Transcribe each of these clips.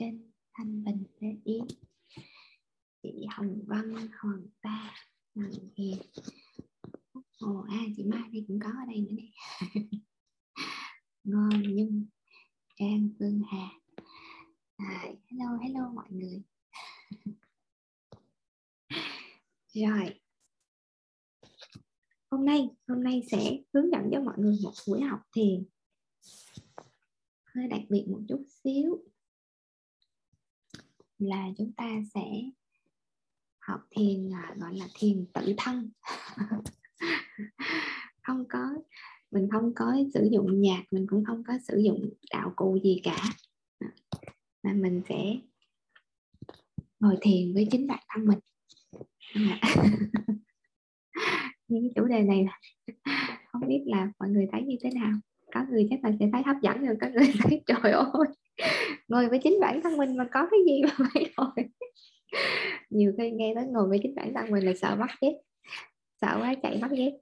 trên Thanh Bình Lê Yến. Chị Hồng Vân Hoàng Ta Hoàng Hiền Ồ à chị Mai đây cũng có ở đây nữa nè Ngon Nhung Trang Phương Hà à, Hello hello mọi người Rồi Hôm nay hôm nay sẽ hướng dẫn cho mọi người một buổi học thiền hơi đặc biệt một chút xíu là chúng ta sẽ học thiền kiềm thiền tự thân. Không có, mình không có sử dụng nhạc, mình cũng không có sử dụng đạo cụ gì cả. Mà mình sẽ ngồi thiền với chính bản thân mình. Những cái chủ đề này không biết là mọi người thấy như thế nào. Có người chắc là sẽ thấy hấp dẫn rồi có người thấy trời ơi, ngồi với chính bản thân mình mà có cái gì mà phải ngồi nhiều khi nghe tới ngồi với chính bản thân mình là sợ mất dép sợ quá chạy mất ghét.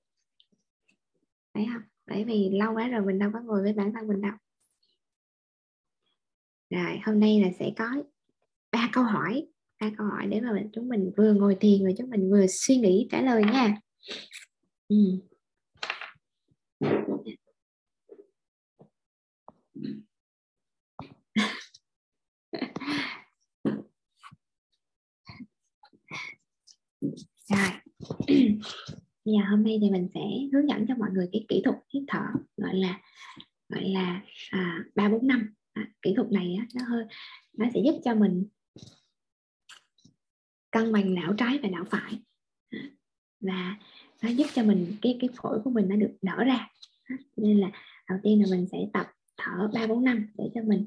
Phải không? Bởi vì lâu quá rồi mình đâu có ngồi với bản thân mình đâu. Rồi, hôm nay là sẽ có ba câu hỏi, ba câu hỏi để mà chúng mình vừa ngồi thiền rồi chúng mình vừa suy nghĩ trả lời nha. Ừ. rồi. Bây giờ hôm nay thì mình sẽ hướng dẫn cho mọi người cái kỹ thuật hít thở gọi là gọi là à, ba bốn năm. À, kỹ thuật này á, nó hơi nó sẽ giúp cho mình cân bằng não trái và não phải. À, và nó giúp cho mình cái cái phổi của mình nó được nở ra. Nên là đầu tiên là mình sẽ tập thở ba bốn năm để cho mình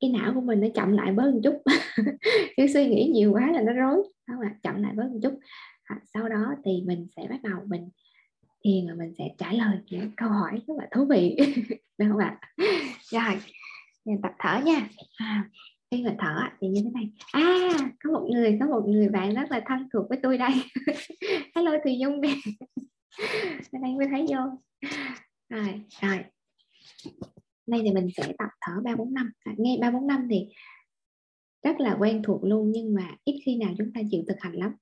cái não của mình nó chậm lại bớt một chút. Chứ suy nghĩ nhiều quá là nó rối không ạ chậm lại với một chút. À, sau đó thì mình sẽ bắt đầu mình thiền và mình sẽ trả lời những câu hỏi rất là thú vị. Được không ạ? Rồi mình tập thở nha. À, khi mà thở thì như thế này. À có một người có một người bạn rất là thân thuộc với tôi đây. Hello thùy dung nè. Đây mới thấy vô. Rồi rồi. Nay thì mình sẽ tập thở ba bốn năm. À, nghe ba bốn năm thì rất là quen thuộc luôn, nhưng mà ít khi nào chúng ta chịu thực hành lắm.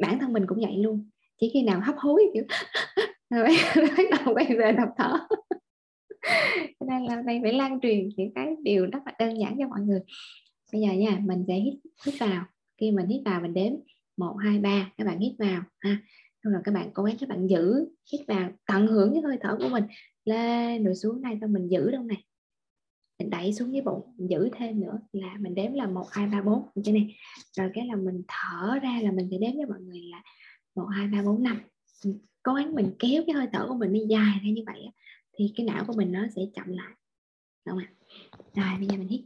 Bản thân mình cũng vậy luôn, chỉ khi nào hấp hối, kiểu rồi bắt đầu quay về tập thở. Nên là đây phải lan truyền những cái điều rất là đơn giản cho mọi người. Bây giờ nha, mình sẽ hít hít vào. Khi mình hít vào, mình đếm một, hai, ba. Các bạn hít vào, ha. Xong rồi các bạn cố gắng các bạn giữ, hít vào, tận hưởng cái hơi thở của mình. Lên rồi xuống đây xong mình giữ đâu này mình đẩy xuống dưới bụng, mình giữ thêm nữa, là mình đếm là một, hai, ba, bốn như thế này. Rồi cái là mình thở ra là mình sẽ đếm cho mọi người là một, hai, ba, bốn, năm. Cố gắng mình kéo cái hơi thở của mình đi dài ra như vậy thì cái não của mình nó sẽ chậm lại. Đúng không ạ? Rồi, bây giờ mình hít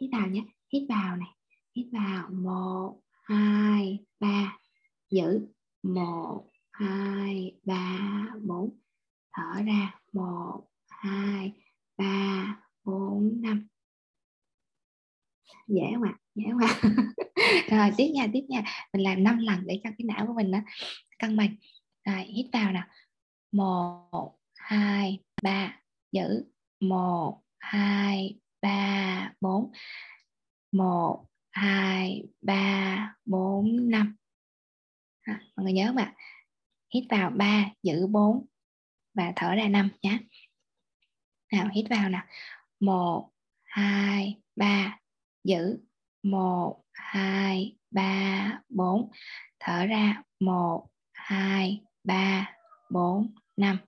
hít vào nhé. Hít vào này, hít vào. Một, hai, ba. Giữ. Một, hai, ba, bốn. Thở ra. Một, hai, ba bốn, năm. Dễ không ạ dễ không ạ rồi, tiếp nha tiếp nha. Mình làm 5 lần để cho cái não của mình nó cân bằng. Rồi, hít vào nào. Một, hai, ba. Giữ. Một, hai, ba, bốn. Một, hai, ba, bốn, năm. Mọi người nhớ mà hít vào 3 giữ 4 và thở ra 5 nhé nào, hít vào nào. 1 2 3 giữ. 1 2 3 4 thở ra. 1 2 3 4 5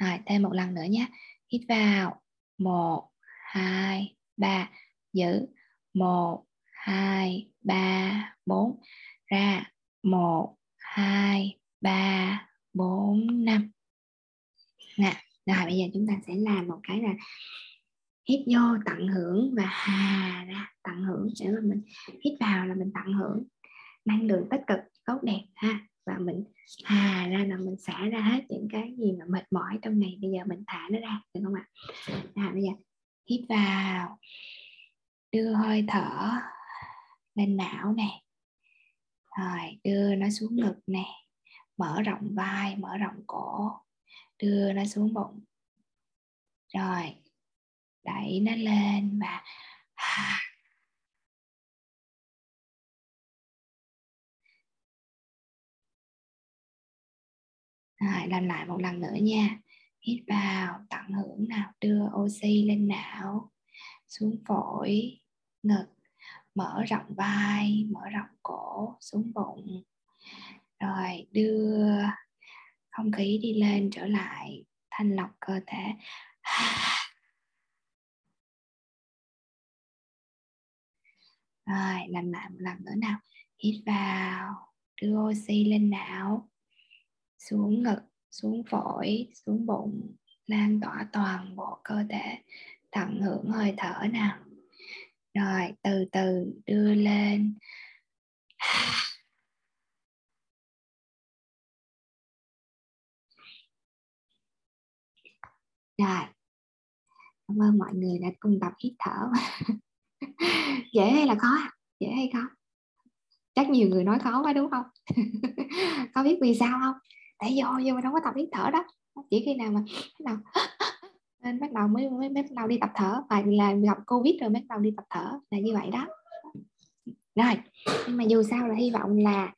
rồi, thêm một lần nữa nhé. Hít vào. 1 2 3 giữ. 1 2 3 4 ra. 1 2 3 4 5 nè, rồi, bây giờ chúng ta sẽ làm một cái là hít vô tận hưởng và hà ra tận hưởng để mà mình hít vào là mình tận hưởng. Năng lượng tích cực tốt đẹp ha. Và mình hà ra là mình xả ra hết những cái gì mà mệt mỏi trong này bây giờ mình thả nó ra được không ạ? À, bây giờ hít vào đưa hơi thở lên não nè. Rồi đưa nó xuống ngực nè. Mở rộng vai mở rộng cổ. Đưa nó xuống bụng. Rồi đẩy nó lên và Rồi, làm lại một lần nữa nha. Hít vào tận hưởng nào đưa oxy lên não xuống phổi ngực mở rộng vai mở rộng cổ xuống bụng. Rồi đưa không khí đi lên trở lại thanh lọc cơ thể. Rồi làm lại một lần nữa nào. Hít vào, đưa oxy lên não. Xuống ngực, xuống phổi, xuống bụng. Lan tỏa toàn bộ cơ thể. Tận hưởng hơi thở nào. Rồi, từ từ đưa lên. Rồi. Cảm ơn mọi người đã cùng tập hít thở. dễ hay là khó dễ hay khó? Chắc nhiều người nói khó quá đúng không? Có biết vì sao không? Tại do do mà không có tập hít thở đó. Chỉ khi nào mà bắt đầu nên bắt đầu mới, mới mới bắt đầu đi tập thở. Và là gặp covid rồi mới bắt đầu đi tập thở. Là như vậy đó. Rồi nhưng mà dù sao là hy vọng là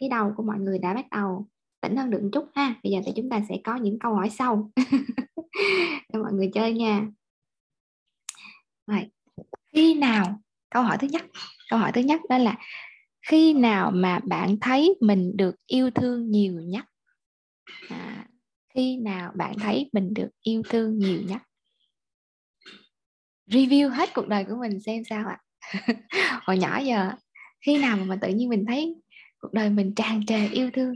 cái đầu của mọi người đã bắt đầu tỉnh hơn được một chút ha. Bây giờ thì chúng ta sẽ có những câu hỏi sau. Cho mọi người chơi nha. Rồi khi nào? Câu hỏi thứ nhất câu hỏi thứ nhất đó là khi nào mà bạn thấy mình được yêu thương nhiều nhất? À, khi nào bạn thấy mình được yêu thương nhiều nhất? Review hết cuộc đời của mình xem sao ạ. À? hồi nhỏ giờ khi nào mà tự nhiên mình thấy cuộc đời mình tràn trề yêu thương?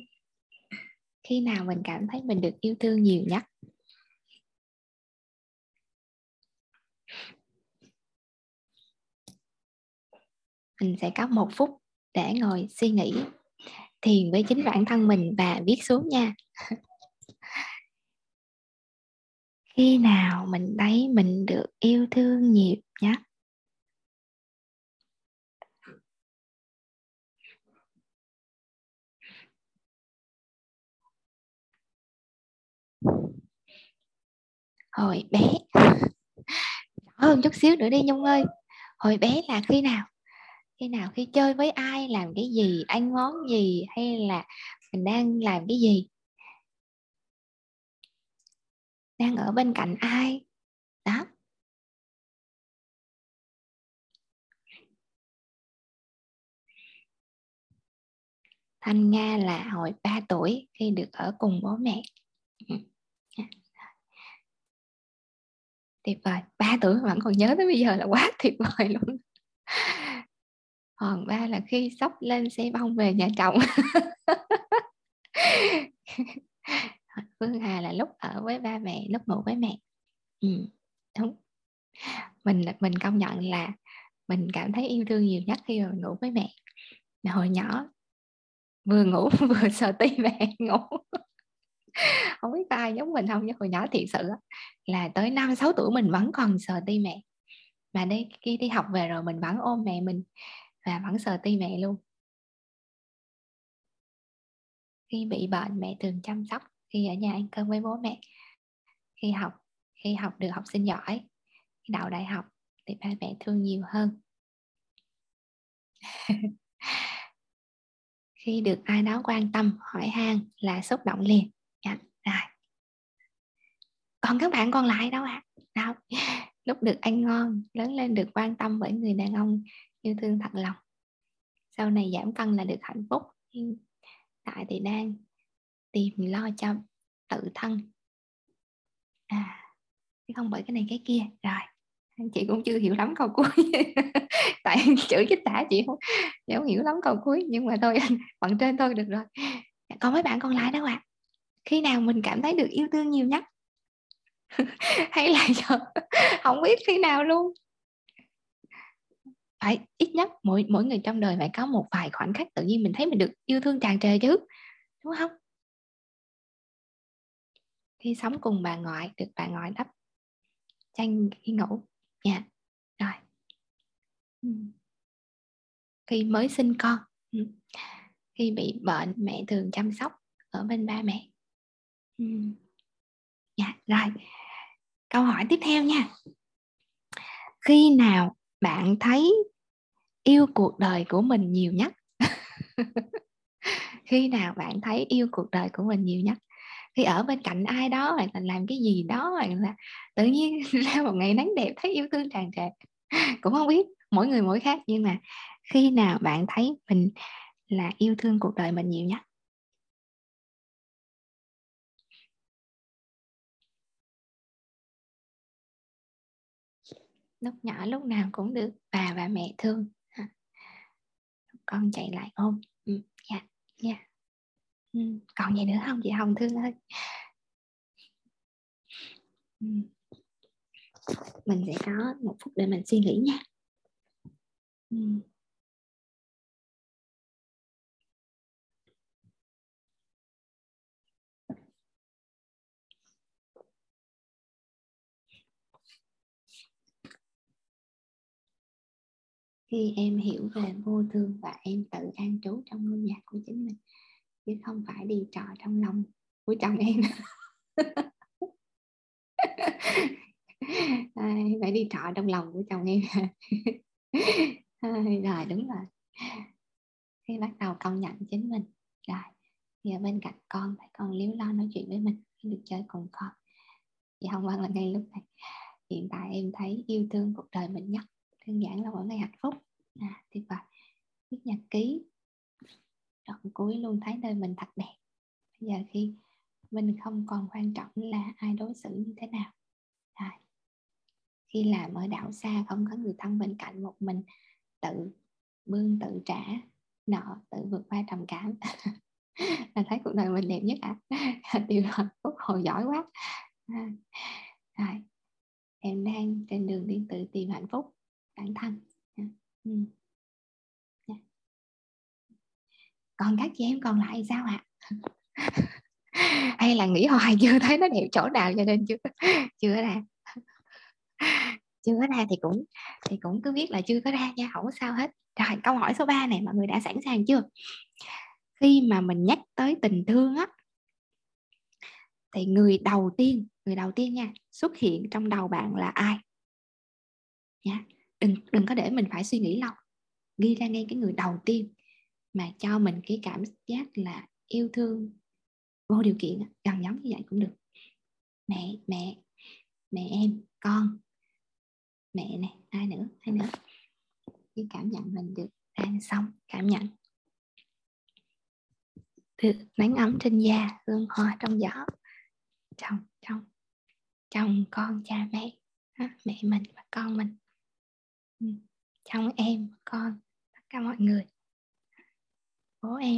Khi nào mình cảm thấy mình được yêu thương nhiều nhất? Mình sẽ có một phút để ngồi suy nghĩ thiền với chính bản thân mình và viết xuống nha. Khi nào mình thấy mình được yêu thương nhiều nhất? Hồi bé. Rõ hơn chút xíu nữa đi nhung ơi. Hồi bé là khi nào? Khi nào khi chơi với ai làm cái gì ăn món gì hay là mình đang làm cái gì? Đang ở bên cạnh ai? Đó. Thanh Nga là hồi 3 tuổi khi được ở cùng bố mẹ. Ừ. Tuyệt vời, 3 tuổi vẫn còn nhớ tới bây giờ là quá tuyệt vời luôn. Còn ba là khi sắp lên xe bông về nhà chồng. Phương Hà là lúc ở với ba mẹ lúc ngủ với mẹ. Ừ, đúng. Mình mình công nhận là mình cảm thấy yêu thương nhiều nhất khi mà ngủ với mẹ. Mà hồi nhỏ vừa ngủ vừa sờ ti mẹ ngủ. Không biết có ai giống mình không nhưng hồi nhỏ thiệt sự là tới năm sáu tuổi mình vẫn còn sờ ti mẹ. Mà đây khi đi học về rồi mình vẫn ôm mẹ mình và vẫn sờ ti mẹ luôn. Khi bị bệnh mẹ thường chăm sóc khi ở nhà ăn cơm với bố mẹ. Khi học khi học được học sinh giỏi khi đậu đại học thì ba mẹ thương nhiều hơn. Khi được ai đó quan tâm hỏi han là xúc động liền. Dạ, rồi. Còn các bạn còn lại đâu ạ? À? đâu? Lúc được ăn ngon lớn lên được quan tâm bởi người đàn ông yêu thương thật lòng. Sau này giảm cân là được hạnh phúc. Hiện tại thì đang tìm lo cho tự thân. À chứ không bởi cái này cái kia. Rồi chị cũng chưa hiểu lắm câu cuối. Tại chữ chích tả chị không, chị không hiểu lắm câu cuối nhưng mà thôi phần trên thôi được rồi. Dạ, còn mấy bạn còn lại đó ạ? À? khi nào mình cảm thấy được yêu thương nhiều nhất? Hay là giờ không biết khi nào luôn phải, ít nhất mỗi mỗi người trong đời phải có một vài khoảnh khắc tự nhiên mình thấy mình được yêu thương tràn trề chứ, đúng không? Khi sống cùng bà ngoại, được bà ngoại đắp chăn khi ngủ. Nha rồi. Khi mới sinh con khi bị bệnh, mẹ thường chăm sóc ở bên ba mẹ. Dạ rồi. Câu hỏi tiếp theo nha. Khi nào bạn thấy yêu cuộc đời của mình nhiều nhất. Khi nào bạn thấy yêu cuộc đời của mình nhiều nhất? Khi ở bên cạnh ai đó hoặc là làm cái gì đó hoặc là tự nhiên ra một ngày nắng đẹp, thấy yêu thương tràn trề. Cũng không biết, mỗi người mỗi khác, nhưng mà khi nào bạn thấy mình là yêu thương cuộc đời mình nhiều nhất? Lúc nhỏ lúc nào cũng được, bà và mẹ thương con chạy lại ôm. Ừ, dạ dạ. Ừ, còn gì nữa không? Chị hồng thương ơi. Ừ. mình sẽ có một phút để mình suy nghĩ nha. Ừ. khi em hiểu về vô thương và em tự an trú trong ngôi nhà của chính mình, chứ không phải đi trọ trong lòng của chồng em. Phải đi trọ trong lòng của chồng em. Rồi, đúng rồi. Khi bắt đầu công nhận chính mình, rồi thì ở bên cạnh con, phải con liếu lo nói chuyện với mình được chơi cùng con. Thì không quan là ngay lúc này. Hiện tại em thấy yêu thương cuộc đời mình nhất, đơn giản là mỗi ngày hạnh phúc à, tuyệt vời viết nhật ký đoạn cuối luôn, thấy đời mình thật đẹp bây giờ khi mình không còn quan trọng là ai đối xử như thế nào Rồi. khi làm ở đảo xa, không có người thân bên cạnh, một mình tự bươn tự trả nợ, tự vượt qua trầm cảm là thấy cuộc đời mình đẹp nhất ạ à? điều hạnh phúc hồi giỏi quá à, rồi em đang trên đường đi tự tìm hạnh phúc bản thân ừ. Dạ còn lại sao ạ? À? hay là nghĩ hoài, chưa thấy nó đẹp chỗ nào cho nên chưa chưa ra. Chưa có ra thì cũng thì cũng cứ biết là chưa có ra nha, không sao hết. Rồi, câu hỏi số 3 này, mọi người đã sẵn sàng chưa? Khi mà mình nhắc tới tình thương á, thì người đầu tiên, người đầu tiên nha, xuất hiện trong đầu bạn là ai? Nha đừng đừng có để mình phải suy nghĩ lâu. Ghi ra ngay cái người đầu tiên mà cho mình cái cảm giác là yêu thương, vô điều kiện gần giống như vậy cũng được. Mẹ mẹ mẹ em, con, mẹ này ai nữa ai nữa? Cái cảm nhận mình được đang xong, cảm nhận. Được nắng ấm trên da, hương hoa trong gió. Chồng chồng chồng, con, cha, mẹ mẹ mình và con mình. Ừ, chồng em, con, tất cả mọi người bố em?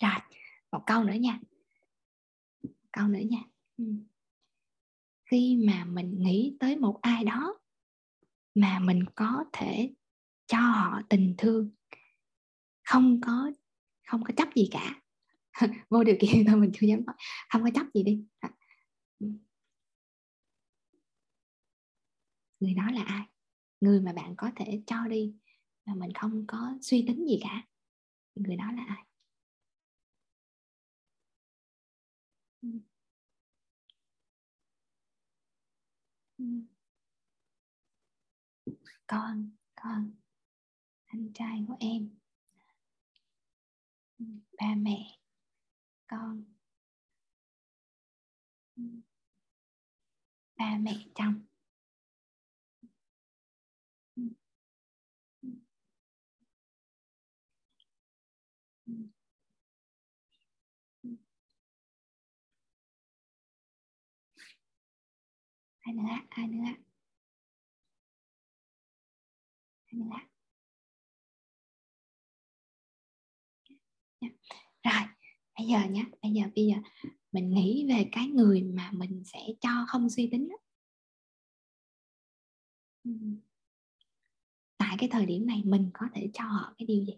Rồi, một câu nữa nha. Câu nữa nha. Khi mà mình nghĩ tới một ai đó mà mình có thể cho họ tình thương, không có không có chấp gì cả. Vô điều kiện thôi mình chưa dám nói. Không có chấp gì đi. Người đó là ai? Người mà bạn có thể cho đi mà mình không có suy tính gì cả. Người đó là ai? Ừ. Ừ. con con, anh trai của em. Ừ, ba mẹ, con. Ừ. Ba mẹ chồng. Ai nữa ai nữa. Ai nữa. Dạ. Rồi, bây giờ nhé bây giờ bây giờ mình nghĩ về cái người mà mình sẽ cho không suy tính đó. tại cái thời điểm này mình có thể cho họ cái điều gì?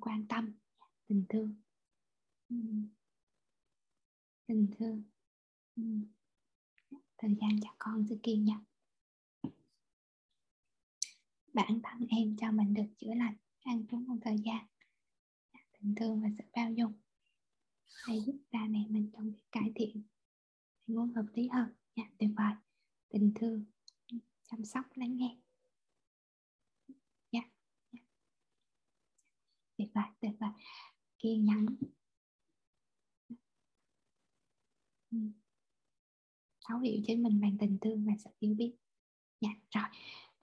Quan tâm, tình thương. Tình thương. Thời gian cho con sẽ kiên nhẫn. Bản thân em cho mình được chữa lành, ăn trúng một thời gian. Tình thương và sự bao dung để giúp cha mẹ mình trong việc cải thiện muốn hợp lý hơn. Nha tuyệt vời. Tình thương, chăm sóc, lắng nghe nha tuyệt vời tuyệt vời. Kiên nhẫn ừ. thấu hiểu chính mình bằng tình thương và sự yêu biết. Dạ rồi.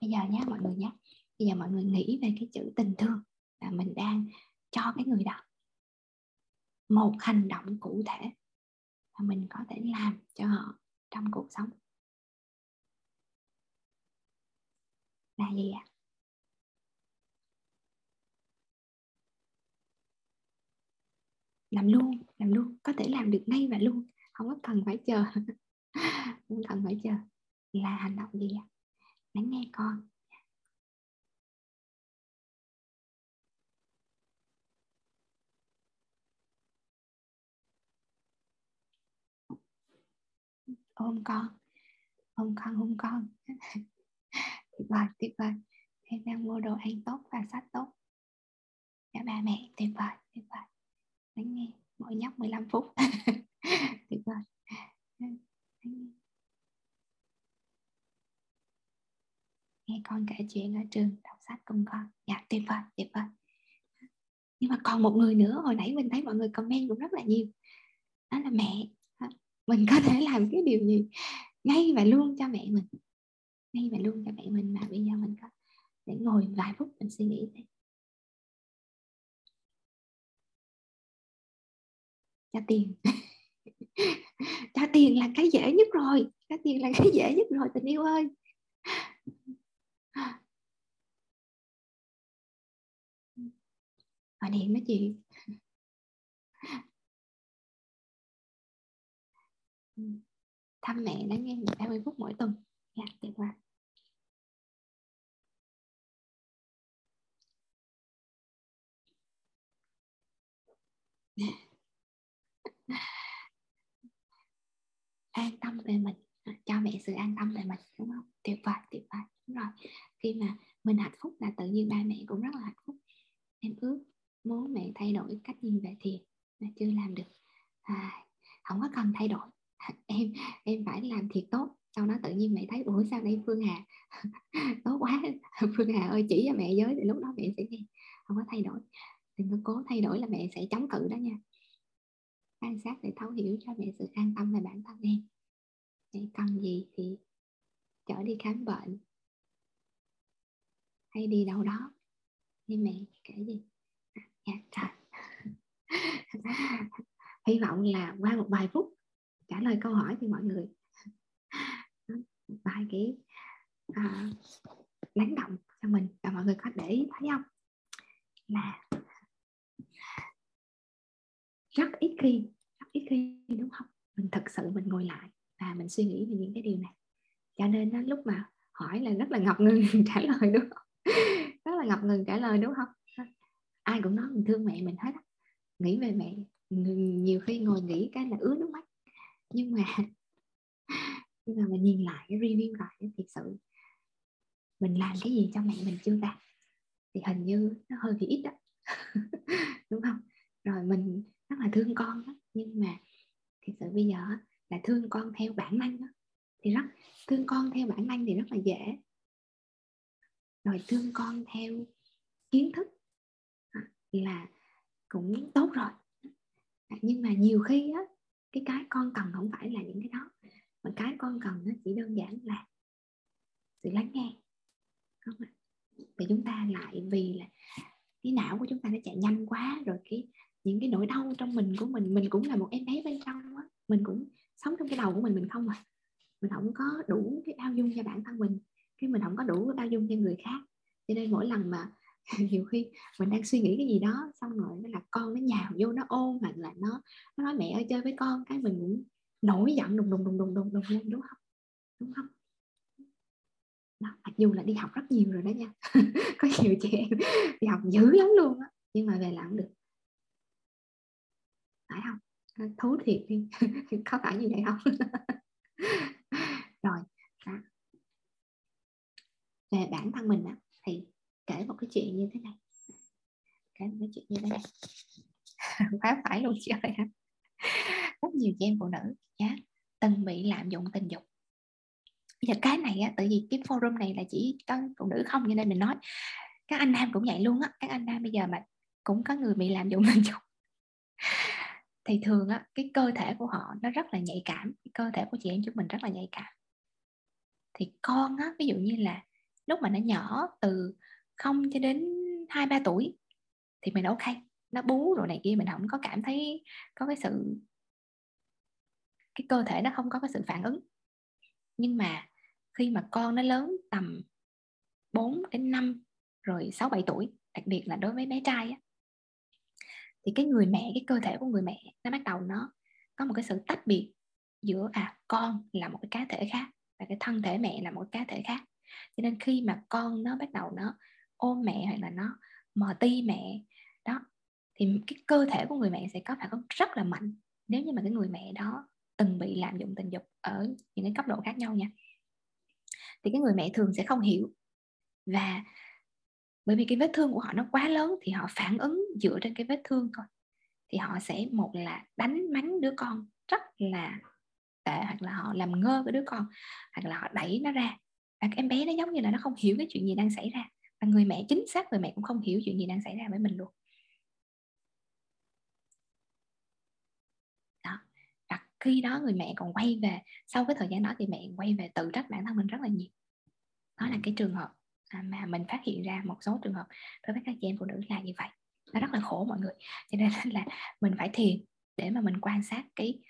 Bây giờ nhé mọi người nhé bây giờ mọi người nghĩ về cái chữ tình thương là mình đang cho cái người đó một hành động cụ thể mà mình có thể làm cho họ trong cuộc sống. Là gì ạ? Làm luôn làm luôn, có thể làm được ngay và luôn, không có cần phải chờ. Không cần phải chờ. Là hành động gì ạ. Lắng nghe con. Ôm con ôm con ôm con. Tuyệt vời tuyệt vời. Em đang mua đồ ăn tốt và sách tốt. Cả ba mẹ, tuyệt vời tuyệt vời lắng nghe, mỗi nhóc 15 phút. Tuyệt vời. Nghe con kể chuyện ở trường, đọc sách cùng con. Dạ tuyệt vời tuyệt vời. Nhưng mà còn một người nữa, hồi nãy mình thấy mọi người comment cũng rất là nhiều. Đó là mẹ. Mình có thể làm cái điều gì ngay và luôn cho mẹ mình. Ngay và luôn cho mẹ mình mà bây giờ mình có để ngồi vài phút mình suy nghĩ trả tiền. Trả tiền là cái dễ nhất rồi. Trả tiền là cái dễ nhất rồi, tình yêu ơi. Gọi điện đó chị thăm mẹ đã nghe 30 phút mỗi tuần. Dạ tuyệt vời. Dạ an tâm về mình cho mẹ sự an tâm về mình đúng không? Tuyệt vời tuyệt vời đúng rồi. Khi mà mình hạnh phúc là tự nhiên ba mẹ cũng rất là hạnh phúc. Em ước muốn mẹ thay đổi cách nhìn về thiền mà chưa làm được. À, không có cần thay đổi. Em em phải làm thiệt tốt sau đó tự nhiên mẹ thấy ủa sao đây Phương Hà? Tốt quá. Phương Hà ơi chỉ cho mẹ giới thì lúc đó mẹ sẽ nghe. Không có thay đổi. Đừng có cố thay đổi là mẹ sẽ chống cự đó nha quan sát để thấu hiểu cho mẹ sự an tâm về bản thân em. Mẹ cần gì thì chở đi khám bệnh. Hay đi đâu đó. Như mẹ kể gì? À, dạ trời. Hy vọng là qua một vài phút trả lời câu hỏi thì mọi người một vài cái à, lắng động cho mình. Và mọi người có để ý thấy không? Là rất ít khi rất ít khi đúng không? Mình thật sự mình ngồi lại và mình suy nghĩ về những cái điều này. Cho nên đó, lúc mà hỏi là rất là ngập ngừng trả lời đúng không? Rất là ngập ngừng trả lời đúng không? Ai cũng nói mình thương mẹ mình hết nghĩ về mẹ nhiều khi ngồi nghĩ cái là ướt nước mắt. Nhưng mà nhưng mà mình nhìn lại cái review lại thì sự mình làm cái gì cho mẹ mình chưa ta thì hình như nó hơi bị ít đó đúng không? Rồi mình rất là thương con đó. nhưng mà thực sự bây giờ là thương con theo bản năng đó. thì rất, thương con theo bản năng thì rất là dễ. Rồi thương con theo kiến thức. À, là cũng tốt rồi. À, nhưng mà nhiều khi á, cái cái con cần không phải là những cái đó. Mà cái con cần nó chỉ đơn giản là sự lắng nghe. Không ạ? Vì chúng ta lại vì là cái não của chúng ta nó chạy nhanh quá, rồi cái những cái nỗi đau trong mình của mình mình cũng là một em bé bên trong á mình cũng sống trong cái đầu của mình mình không à. Mình không có đủ cái bao dung cho bản thân mình cái mình không có đủ cái bao dung cho người khác. Cho nên mỗi lần mà nhiều khi mình đang suy nghĩ cái gì đó xong rồi nó là con nó nhào vô nó ôm hoặc là nó nó nói mẹ ơi chơi với con. Cái mình cũng nổi giận đùng đùng đùng đùng đùng đùng lên đúng không? Đúng không? Đó, mặc dù là đi học rất nhiều rồi đó nha. Có nhiều chị em đi học dữ lắm luôn á nhưng mà về làm được phải không? Ờ, thú thiệt đi. Có phải như vậy không? Rồi đó. về bản thân mình á, thì kể một cái chuyện như thế này. Kể một cái chuyện như thế này. Quá phải luôn chị ơi. Rất nhiều chị em phụ nữ nhá từng bị lạm dụng tình dục. Bây giờ cái này á tại vì cái forum này là chỉ có phụ nữ không cho nên mình nói. Các anh nam cũng vậy luôn á. Các anh nam bây giờ mà cũng có người bị lạm dụng tình dục thì thường á cái cơ thể của họ nó rất là nhạy cảm cái cơ thể của chị em chúng mình rất là nhạy cảm. Thì con á ví dụ như là lúc mà nó nhỏ từ 0 cho đến hai ba tuổi thì mình ok nó bú rồi này kia mình không có cảm thấy có cái sự cái cơ thể nó không có cái sự phản ứng. Nhưng mà khi mà con nó lớn tầm 4 đến 5 rồi 6 7 tuổi, đặc biệt là đối với bé trai á thì cái người mẹ, cái cơ thể của người mẹ nó bắt đầu nó có một cái sự tách biệt giữa à con là một cái cá thể khác và cái thân thể mẹ là một cái cá thể khác. Cho nên khi mà con nó bắt đầu nó ôm mẹ hoặc là nó mò ti mẹ đó thì cái cơ thể của người mẹ sẽ có phản ứng rất là mạnh nếu như mà cái người mẹ đó từng bị lạm dụng tình dục ở những cái cấp độ khác nhau nha thì cái người mẹ thường sẽ không hiểu và bởi vì cái vết thương của họ nó quá lớn thì họ phản ứng dựa trên cái vết thương thôi. Thì họ sẽ một là đánh mắng đứa con rất là tệ hoặc là họ làm ngơ với đứa con hoặc là họ đẩy nó ra. Và em bé nó giống như là nó không hiểu cái chuyện gì đang xảy ra. Và người mẹ chính xác người mẹ cũng không hiểu chuyện gì đang xảy ra với mình luôn. Khi đó người mẹ còn quay về sau cái thời gian đó thì mẹ quay về tự trách bản thân mình rất là nhiều. Đó là cái trường hợp à, mà mình phát hiện ra một số trường hợp đối với các chị em phụ nữ là như vậy nó rất là khổ mọi người. Cho nên là mình phải thiền để mà mình quan sát cái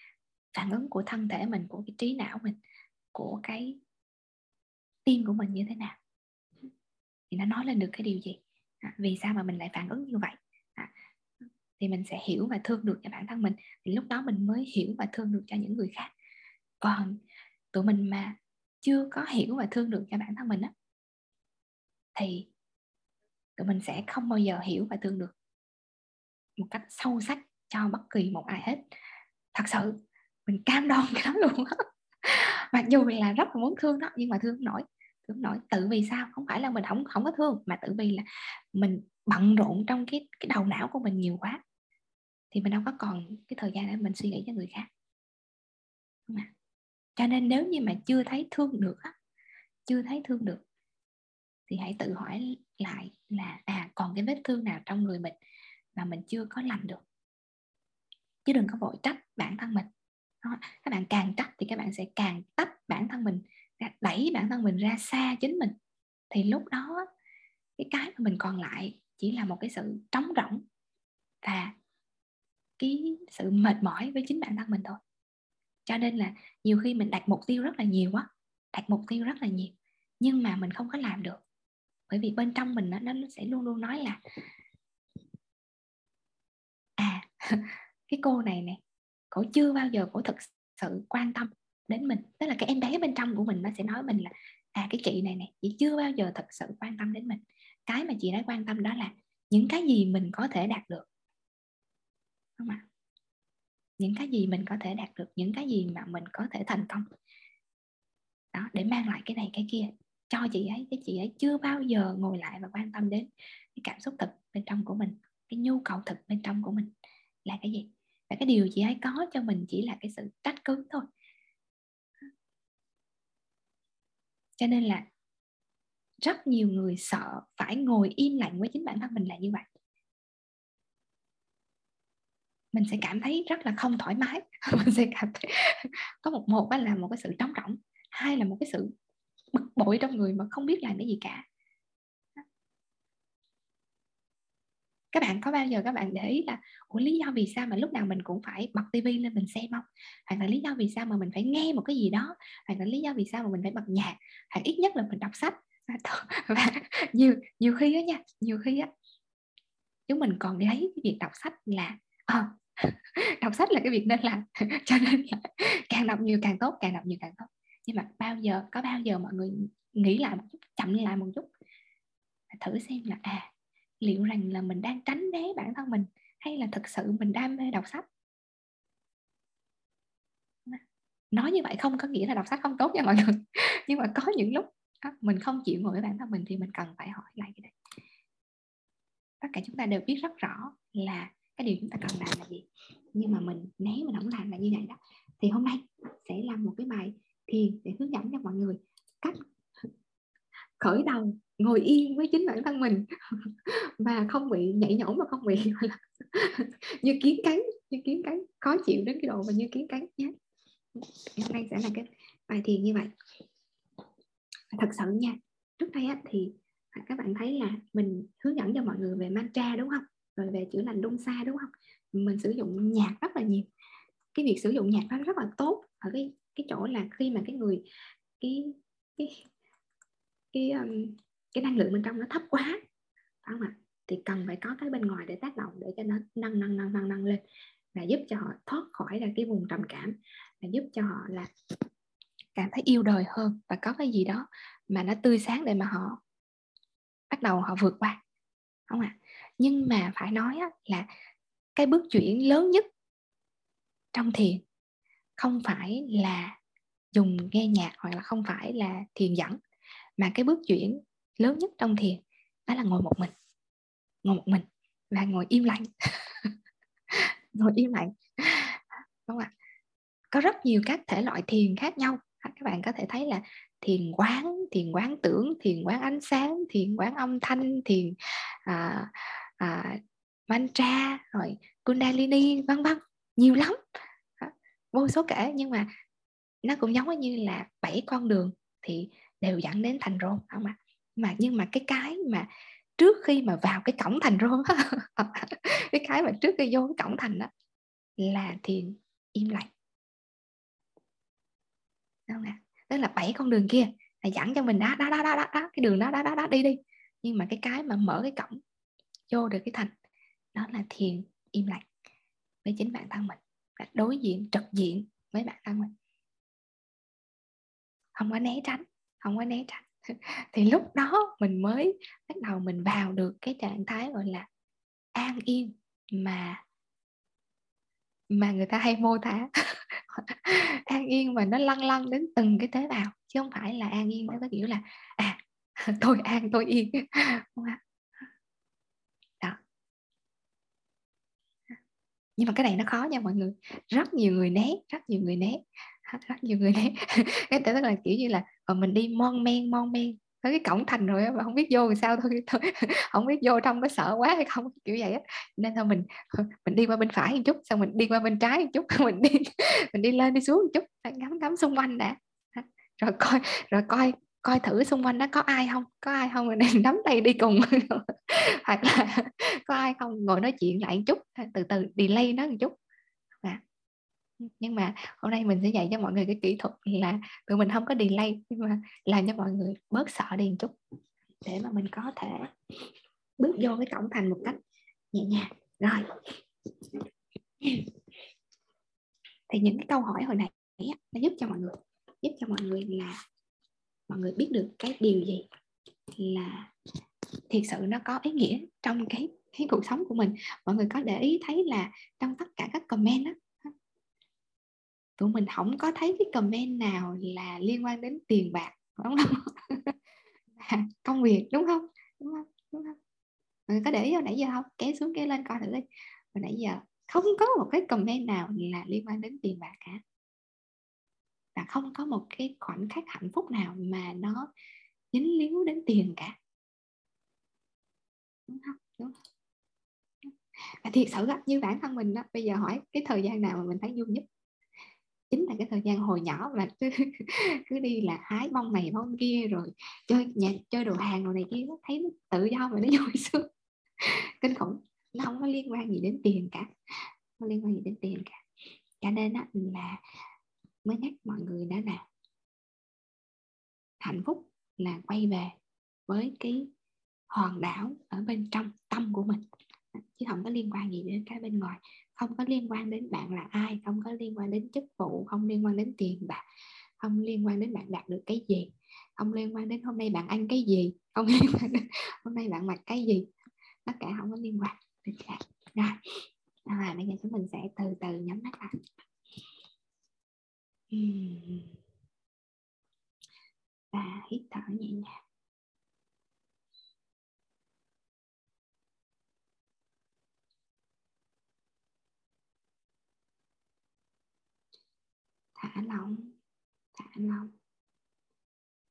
phản ứng của thân thể mình của cái trí não mình của cái tim của mình như thế nào. Thì nó nói lên được cái điều gì? À, vì sao mà mình lại phản ứng như vậy? À, thì mình sẽ hiểu và thương được cho bản thân mình. Thì lúc đó mình mới hiểu và thương được cho những người khác. Còn tụi mình mà chưa có hiểu và thương được cho bản thân mình á thì tụi mình sẽ không bao giờ hiểu và thương được một cách sâu sắc cho bất kỳ một ai hết. Thật sự, mình cam đoan cái đó luôn á. Mặc dù là rất là muốn thương đó, nhưng mà thương không nổi, thương nổi. Tự vì sao? Không phải là mình không không có thương, mà tự vì là mình bận rộn trong cái cái đầu não của mình nhiều quá. Thì mình đâu có còn cái thời gian để mình suy nghĩ cho người khác. Không à? cho nên nếu như mà chưa thấy thương được á, chưa thấy thương được, thì hãy tự hỏi lại là à còn cái vết thương nào trong người mình mà mình chưa có làm được. Chứ đừng có vội trách bản thân mình. Đó. các bạn càng trách thì các bạn sẽ càng tách bản thân mình đẩy bản thân mình ra xa chính mình. Thì lúc đó cái cái mà mình còn lại chỉ là một cái sự trống rỗng và cái sự mệt mỏi với chính bản thân mình thôi. Cho nên là nhiều khi mình đặt mục tiêu rất là nhiều quá đặt mục tiêu rất là nhiều nhưng mà mình không có làm được. Bởi vì bên trong mình nó, nó sẽ luôn luôn nói là cái cô này nè, cổ chưa bao giờ cổ thực sự quan tâm đến mình. Tức là cái em bé bên trong của mình nó sẽ nói mình là à cái chị này nè, chị chưa bao giờ thật sự quan tâm đến mình. Cái mà chị đã quan tâm đó là những cái gì mình có thể đạt được. Không ạ? Những cái gì mình có thể đạt được, những cái gì mà mình có thể thành công. Đó, để mang lại cái này, cái kia. Cho chị ấy, cái chị ấy chưa bao giờ ngồi lại và quan tâm đến cái cảm xúc thực bên trong của mình, cái nhu cầu thực bên trong của mình là cái gì? Và cái điều chị ấy có cho mình chỉ là cái sự trách cứ thôi. Cho nên là rất nhiều người sợ phải ngồi im lặng với chính bản thân mình là như vậy. Mình sẽ cảm thấy rất là không thoải mái. Mình sẽ cảm thấy có một một là một cái sự trống rỗng, hai là một cái sự bực bội trong người mà không biết làm cái gì cả. Các bạn có bao giờ các bạn để ý là ủa lý do vì sao mà lúc nào mình cũng phải bật tivi lên mình xem không? Hoặc là lý do vì sao mà mình phải nghe một cái gì đó? Hoặc là lý do vì sao mà mình phải bật nhạc? Hoặc ít nhất là mình đọc sách. Và nhiều nhiều khi á nha nhiều khi á chúng mình còn lấy cái việc đọc sách là à, đọc sách là cái việc nên làm. Cho nên là càng đọc nhiều càng tốt càng đọc nhiều càng tốt. Nhưng mà bao giờ có bao giờ mọi người nghĩ lại một chút chậm lại một chút? Thử xem là à liệu rằng là mình đang tránh né bản thân mình hay là thực sự mình đam mê đọc sách? Nói như vậy không có nghĩa là đọc sách không tốt nha mọi người. Nhưng mà có những lúc mình không chịu ngồi với bản thân mình thì mình cần phải hỏi lại cái đấy tất cả chúng ta đều biết rất rõ là cái điều chúng ta cần làm là gì. Nhưng mà mình, nếu mình không làm là như vậy đó, thì hôm nay sẽ làm một cái bài thiền để hướng dẫn cho mọi người cách khởi đầu ngồi yên với chính bản thân mình và không bị nhảy nhổm mà không bị như kiến cắn như kiến cắn khó chịu đến cái độ mà như kiến cắn nhé hôm nay sẽ là cái bài thiền như vậy. Thật sự nha trước đây á, thì các bạn thấy là mình hướng dẫn cho mọi người về mantra đúng không? Rồi về chữa lành đông xa đúng không? Mình sử dụng nhạc rất là nhiều. Cái việc sử dụng nhạc nó rất là tốt ở cái cái chỗ là khi mà cái người cái cái cái um, cái năng lượng bên trong nó thấp quá. Không ạ? Thì cần phải có cái bên ngoài để tác động để cho nó nâng nâng nâng nâng nâng lên và giúp cho họ thoát khỏi ra cái vùng trầm cảm và giúp cho họ là cảm thấy yêu đời hơn và có cái gì đó mà nó tươi sáng để mà họ bắt đầu họ vượt qua. Không ạ? Nhưng mà phải nói là cái bước chuyển lớn nhất trong thiền không phải là dùng nghe nhạc hoặc là không phải là thiền dẫn mà cái bước chuyển lớn nhất trong thiền đó là ngồi một mình. Ngồi một mình và ngồi im lặng. Ngồi im lặng. Đúng không ạ? Có rất nhiều các thể loại thiền khác nhau. Các bạn có thể thấy là thiền quán thiền quán tưởng thiền quán ánh sáng thiền quán âm thanh thiền à, à, mantra rồi kundalini vân vân. Nhiều lắm. Vô số kể nhưng mà nó cũng giống như là bảy con đường thì đều dẫn đến thành rôn. Không ạ. Mà nhưng mà cái cái mà trước khi mà vào cái cổng thành rôn cái cái mà trước khi vô cái cổng thành đó là thiền im lặng. Đúng không ạ. Tức là bảy con đường kia là dẫn cho mình đó đó đó đó đó, đó cái đường đó đó đó đó đi đi. Nhưng mà cái cái mà mở cái cổng vô được cái thành đó là thiền im lặng với chính bản thân mình là đối diện trực diện với bản thân mình. Không có né tránh không có né tránh. Thì lúc đó mình mới bắt đầu mình vào được cái trạng thái gọi là an yên mà mà người ta hay mô tả. An yên mà nó lăn lăn đến từng cái tế bào, chứ không phải là an yên nó có kiểu là à tôi an, tôi yên. Đó. Nhưng mà cái này nó khó nha mọi người. Rất nhiều người né, rất nhiều người né. Rất nhiều người né. Cái tức là kiểu như là và mình đi mon men mon men. Tới cái cổng thành rồi mà không biết vô làm sao thôi, thôi không biết vô trong có sợ quá hay không kiểu vậy á. Nên thôi mình mình đi qua bên phải một chút xong mình đi qua bên trái một chút. Mình đi mình đi lên đi xuống một chút. Ngắm ngắm xung quanh đã. Rồi coi rồi coi coi thử xung quanh đó có ai không? Có ai không? Mình nắm tay đi cùng. Hoặc là có ai không? Ngồi nói chuyện lại một chút. Từ từ delay nó một chút. À nhưng mà hôm nay mình sẽ dạy cho mọi người cái kỹ thuật là tụi mình không có delay, nhưng mà làm cho mọi người bớt sợ đi một chút để mà mình có thể bước vô cái cổng thành một cách nhẹ nhàng. Rồi. Thì những cái câu hỏi hồi nãy nó giúp cho mọi người, giúp cho mọi người là mọi người biết được cái điều gì là thiệt sự nó có ý nghĩa trong cái cái cuộc sống của mình. Mọi người có để ý thấy là trong tất cả các comment đó tụi mình không có thấy cái comment nào là liên quan đến tiền bạc đúng không? Công việc đúng không? Đúng không? Đúng không? Mọi người có để ý nãy giờ không? Kéo xuống kéo lên coi thử đi. Hồi nãy giờ không có một cái comment nào là liên quan đến tiền bạc cả. Và không có một cái khoảnh khắc hạnh phúc nào mà nó dính líu đến tiền cả. Đúng không? Đúng không? Và thiệt sự đó, như bản thân mình đó bây giờ hỏi cái thời gian nào mà mình thấy vui nhất? Chính là cái thời gian hồi nhỏ mà cứ, cứ đi là hái bông này bông kia rồi chơi nhà chơi đồ hàng đồ này kia nó thấy nó tự do mà nó vui sướng. Kinh khủng nó không có liên quan gì đến tiền cả không liên quan gì đến tiền cả. Cho nên đó là mới nhắc mọi người đó là hạnh phúc là quay về với cái hòn đảo ở bên trong tâm của mình. Chứ không có liên quan gì đến cái bên ngoài không có liên quan đến bạn là ai không có liên quan đến chức vụ không liên quan đến tiền bạc không liên quan đến bạn đạt được cái gì. Không liên quan đến hôm nay bạn ăn cái gì không liên quan đến hôm nay bạn mặc cái gì. Tất cả không có liên quan. Rồi. À, bây giờ chúng mình sẽ từ từ nhắm mắt lại. Và hít thở nhẹ nhàng. Thả lỏng thả lỏng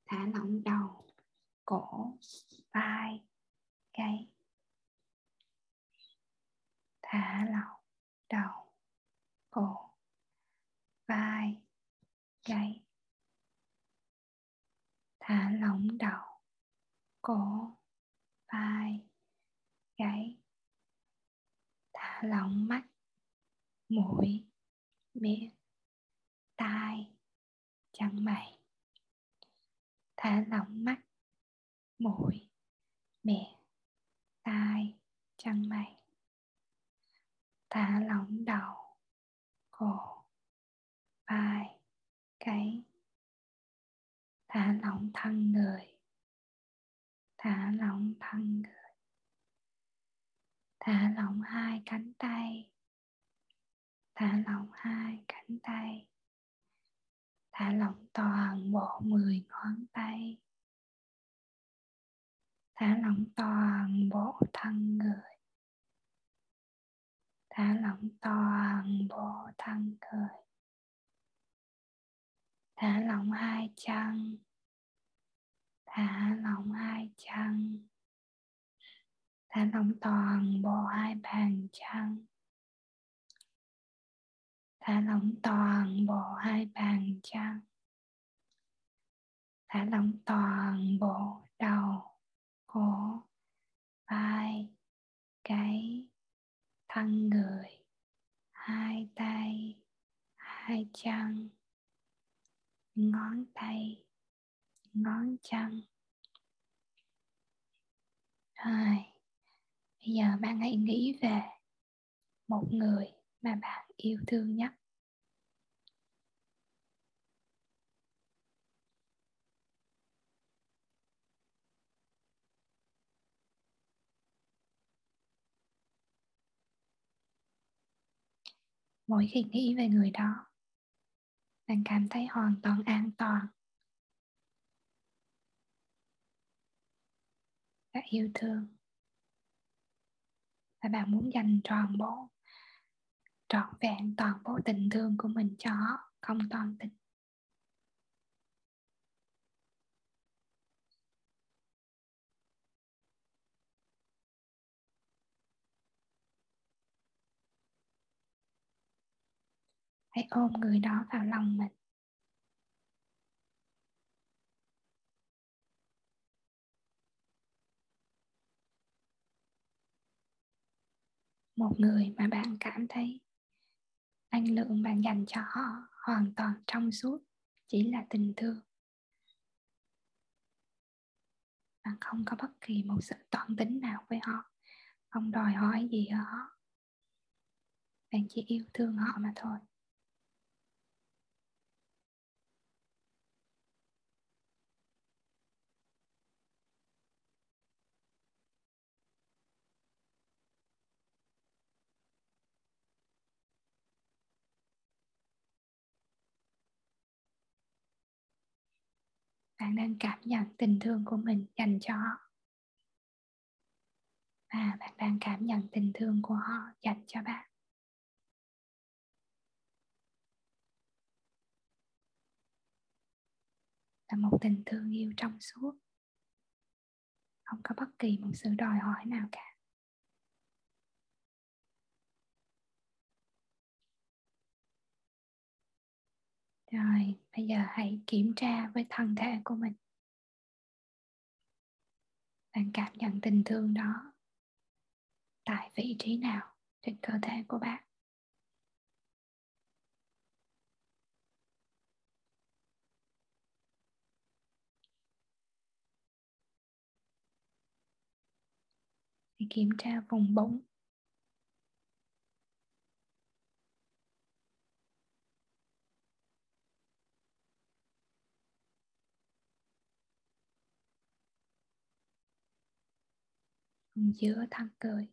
thả lỏng đầu, cổ, vai, gáy. Thả lỏng đầu, cổ, vai, gáy. Thả lỏng đầu, cổ, vai, gáy. Thả lỏng mắt, mũi, miệng tai chân mày thả lỏng mắt mũi miệng tai chân mày thả lỏng đầu cổ vai cánh, thả lỏng thân người thả lỏng thân người thả lỏng hai cánh tay thả lỏng hai cánh tay thả lỏng toàn bộ mười ngón tay. Thả lỏng toàn bộ thân người. Thả lỏng toàn bộ thân người. Thả lỏng hai chân. Thả lỏng hai chân. Thả lỏng toàn bộ hai bàn chân thả lỏng toàn bộ hai bàn chân. Thả lỏng toàn bộ đầu, cổ, vai, cái, thân người, hai tay, hai chân, ngón tay, ngón chân. Rồi, bây giờ bạn hãy nghĩ về một người mà bạn yêu thương nhất mỗi khi nghĩ về người đó, bạn cảm thấy hoàn toàn an toàn. Và yêu thương. Và bạn muốn dành toàn bộ trọn vẹn toàn bộ tình thương của mình cho họ, không toàn tình. Hãy ôm người đó vào lòng mình. Một người mà bạn cảm thấy năng lượng bạn dành cho họ hoàn toàn trong suốt, chỉ là tình thương. Bạn không có bất kỳ một sự toan tính nào với họ. Không đòi hỏi gì ở họ. Bạn chỉ yêu thương họ mà thôi. Bạn đang cảm nhận tình thương của mình dành cho họ. Và bạn đang cảm nhận tình thương của họ dành cho bạn. Là một tình thương yêu trong suốt. Không có bất kỳ một sự đòi hỏi nào cả. Rồi, bây giờ hãy kiểm tra với thân thể của mình. Bạn cảm nhận tình thương đó tại vị trí nào trên cơ thể của bạn? Hãy kiểm tra vùng bụng. Vùng giữa thân cười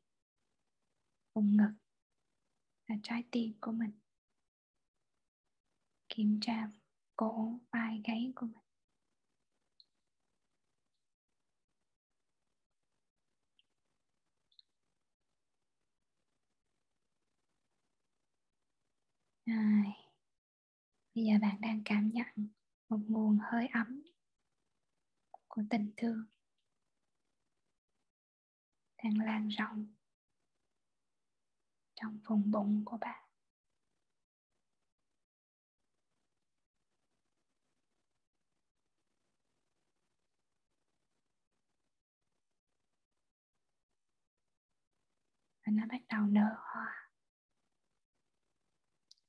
vùng ngực là trái tim của mình kiểm tra cổ, vai, gáy của mình Rồi. Bây giờ bạn đang cảm nhận một nguồn hơi ấm của tình thương đang lan rộng trong vùng bụng của bạn. Và nó bắt đầu nở hoa.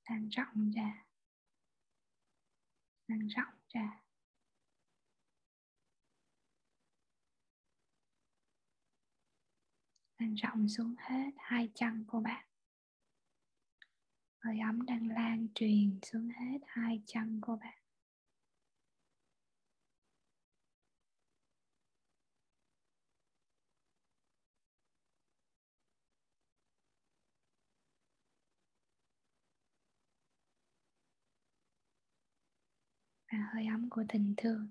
Lan rộng ra. Lan rộng ra. Lan rộng xuống hết hai chân của bạn. Hơi ấm đang lan truyền xuống hết hai chân của bạn. Và hơi ấm của tình thương.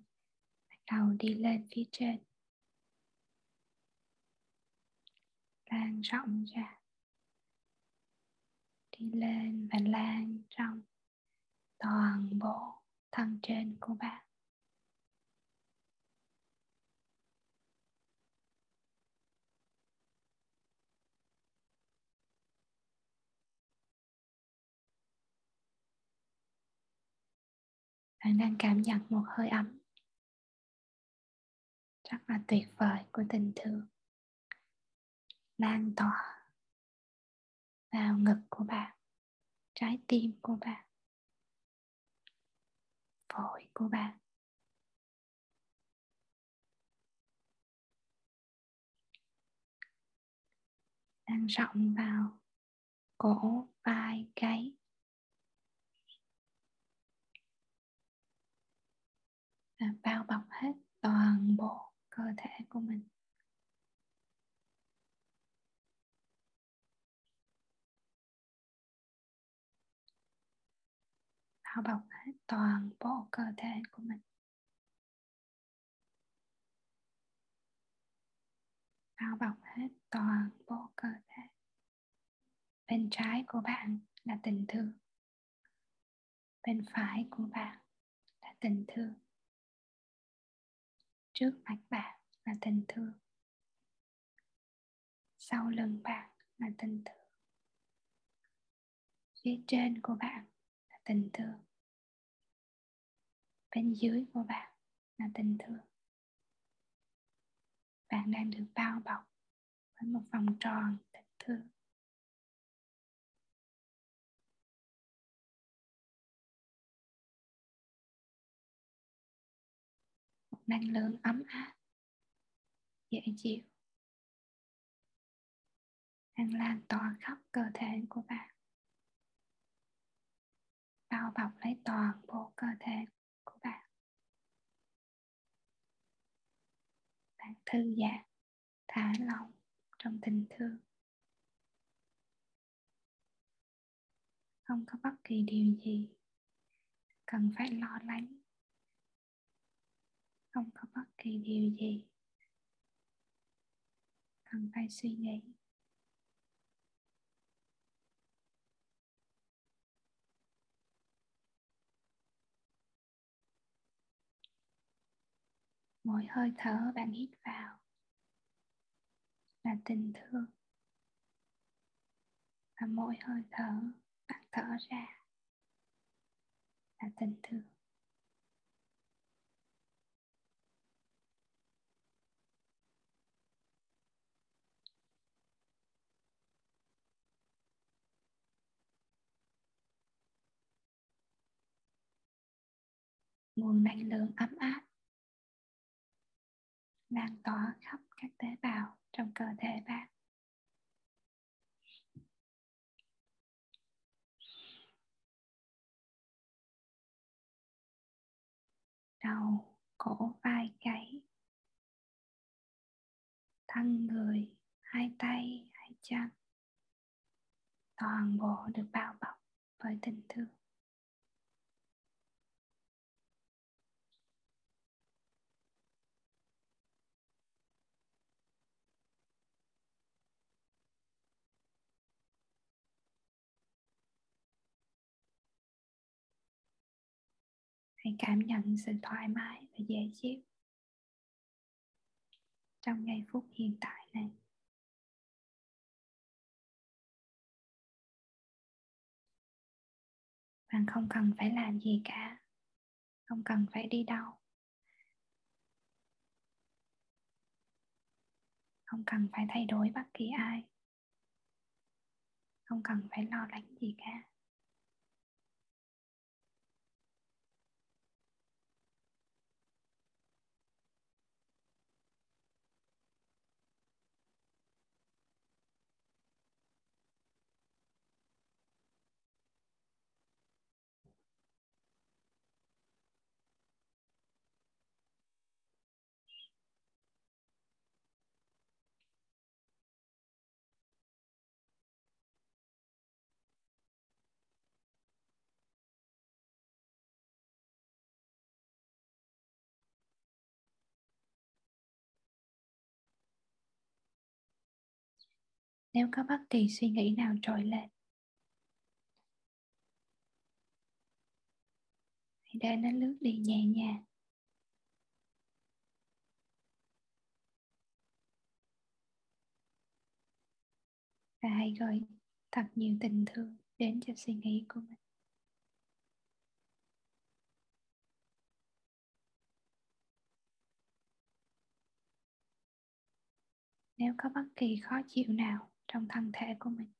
Bắt đầu đi lên phía trên. Lan rộng ra. Đi lên và lan trong toàn bộ thân trên của bạn. Bạn đang cảm nhận một hơi ấm. Rất là tuyệt vời của tình thương lan tỏa vào ngực của bạn, trái tim của bạn, phổi của bạn. Lan rộng vào cổ, vai, gáy. Và bao bọc hết toàn bộ cơ thể của mình. Bao bọc hết toàn bộ cơ thể của mình. Bao bọc hết toàn bộ cơ thể. Bên trái của bạn là tình thương. Bên phải của bạn là tình thương. Trước mặt bạn là tình thương. Sau lưng bạn là tình thương. Phía trên của bạn tình thương. Bên dưới của bạn là tình thương. Bạn đang được bao bọc với một vòng tròn tình thương. Một năng lượng ấm áp, dễ chịu. Đang lan tỏa khắp cơ thể của bạn bao bọc lấy toàn bộ cơ thể của bạn. Bạn thư giãn, thả lỏng trong tình thương. Không có bất kỳ điều gì cần phải lo lắng. Không có bất kỳ điều gì cần phải suy nghĩ. Mỗi hơi thở bạn hít vào. Là tình thương. Và mỗi hơi thở bạn thở ra. Là tình thương. Nguồn năng lượng ấm áp lan tỏa khắp các tế bào trong cơ thể bạn. Đầu cổ, vai, gáy. Thân, người, hai tay, hai chân. Toàn bộ được bao bọc với tình thương. Hãy cảm nhận sự thoải mái và dễ chịu trong giây phút hiện tại này. Bạn không cần phải làm gì cả. Không cần phải đi đâu. Không cần phải thay đổi bất kỳ ai. Không cần phải lo lắng gì cả. Nếu có bất kỳ suy nghĩ nào trồi lên, hãy để nó lướt đi nhẹ nhàng. Và hãy gửi thật nhiều tình thương đến cho suy nghĩ của mình. Nếu có bất kỳ khó chịu nào trong thân thể của mình.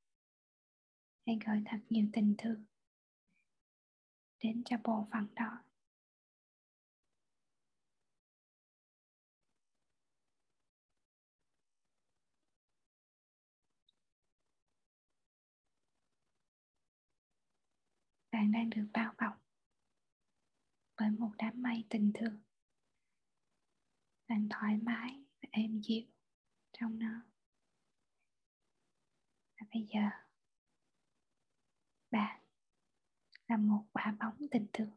Hãy gửi thật nhiều tình thương đến cho bộ phận đó. Bạn đang được bao bọc bởi một đám mây tình thương. Bạn thoải mái và êm dịu trong nó và bây giờ. Bạn là một quả bóng tình thương.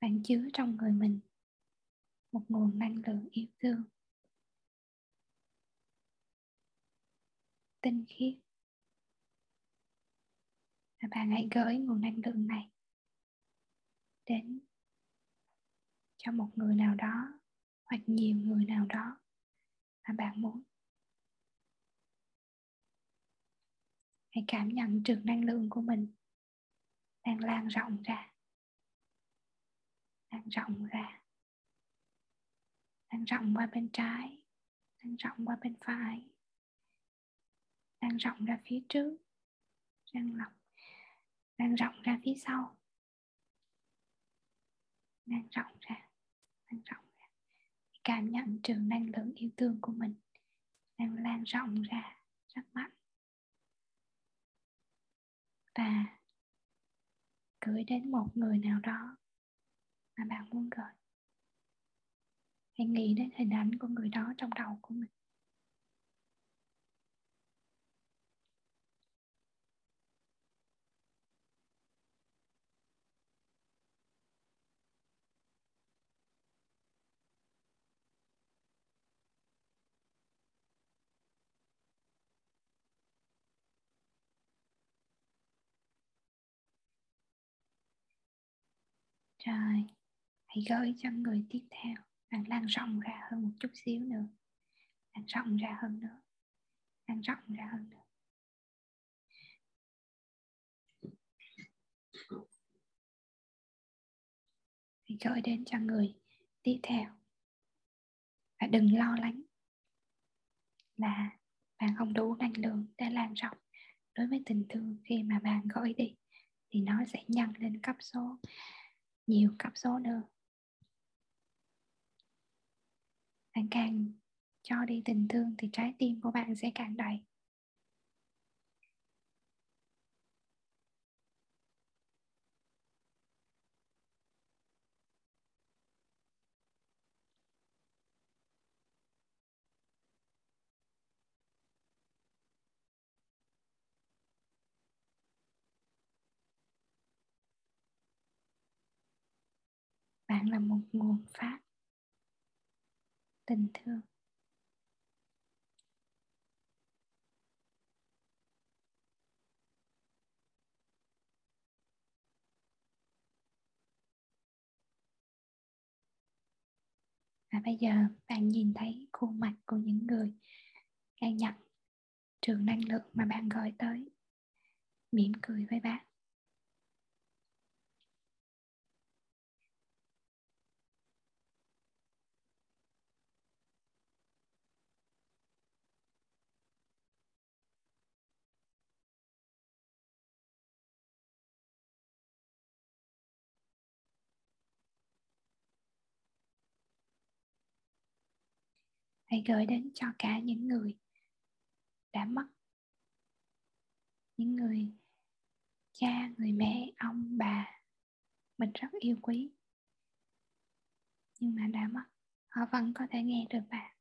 Bạn chứa trong người mình một nguồn năng lượng yêu thương. Tinh khiết. Và bạn hãy gửi nguồn năng lượng này đến cho một người nào đó hoặc nhiều người nào đó mà bạn muốn. Hãy cảm nhận trường năng lượng của mình đang lan rộng ra, lan rộng ra, lan rộng qua bên trái, lan rộng qua bên phải, lan rộng ra phía trước, lan rộng lan rộng ra phía sau, lan rộng ra, lan rộng. ra cảm nhận trường năng lượng yêu thương của mình đang lan rộng ra rất mạnh. Và gửi đến một người nào đó mà bạn muốn gửi. Hãy nghĩ đến hình ảnh của người đó trong đầu của mình. Rồi, hãy gửi cho người tiếp theo. Bạn lan rộng ra hơn một chút xíu nữa. Lan rộng ra hơn nữa. Lan rộng ra hơn nữa. Hãy gửi đến cho người tiếp theo. Và đừng lo lắng là bạn không đủ năng lượng để lan rộng đối với tình thương khi mà bạn gửi đi thì nó sẽ nhân lên cấp số nhiều cấp số nữa bạn càng cho đi tình thương thì trái tim của bạn sẽ càng đầy. bạn là một nguồn phát tình thương. Và bây giờ bạn nhìn thấy khuôn mặt của những người đang nhận trường năng lượng mà bạn gọi tới, mỉm cười với bạn. hãy gửi đến cho cả những người đã mất. Những người cha, người mẹ, ông, bà mình rất yêu quý, nhưng mà đã mất. Họ vẫn có thể nghe được bạn.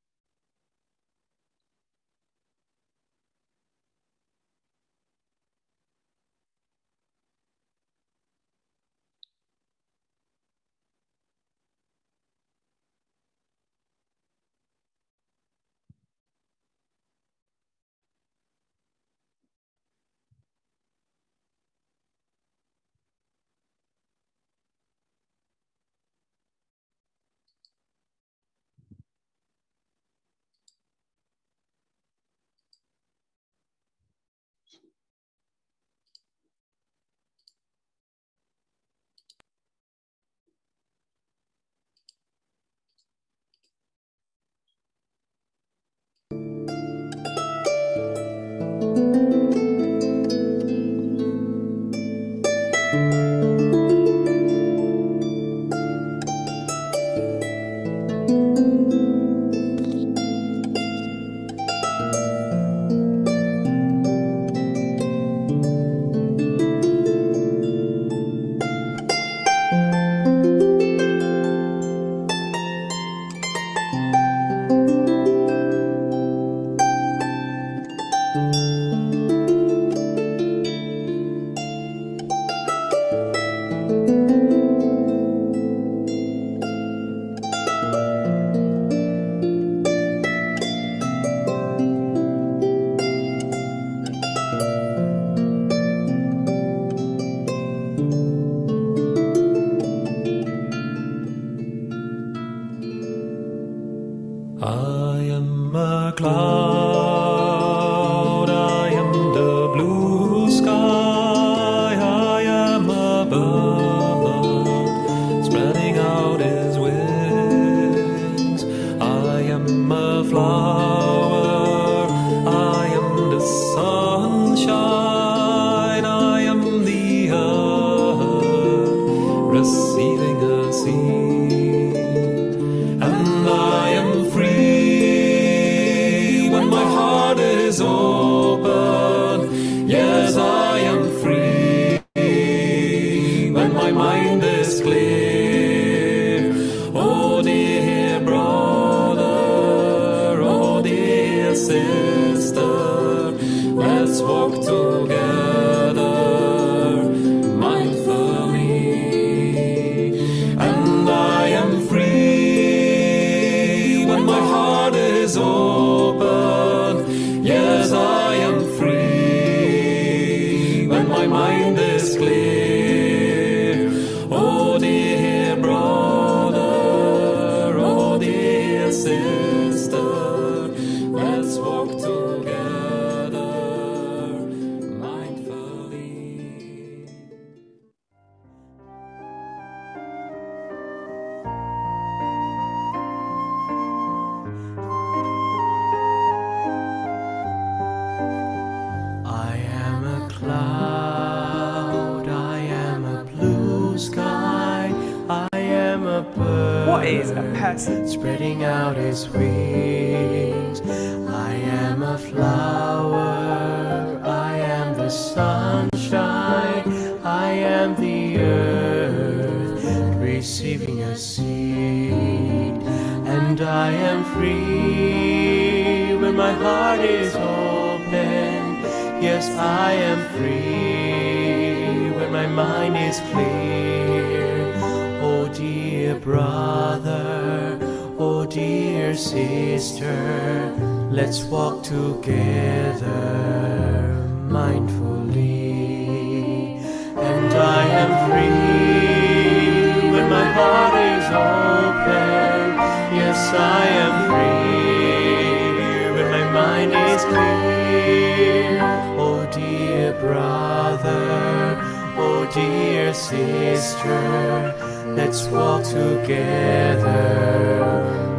brother, oh dear sister, let's walk together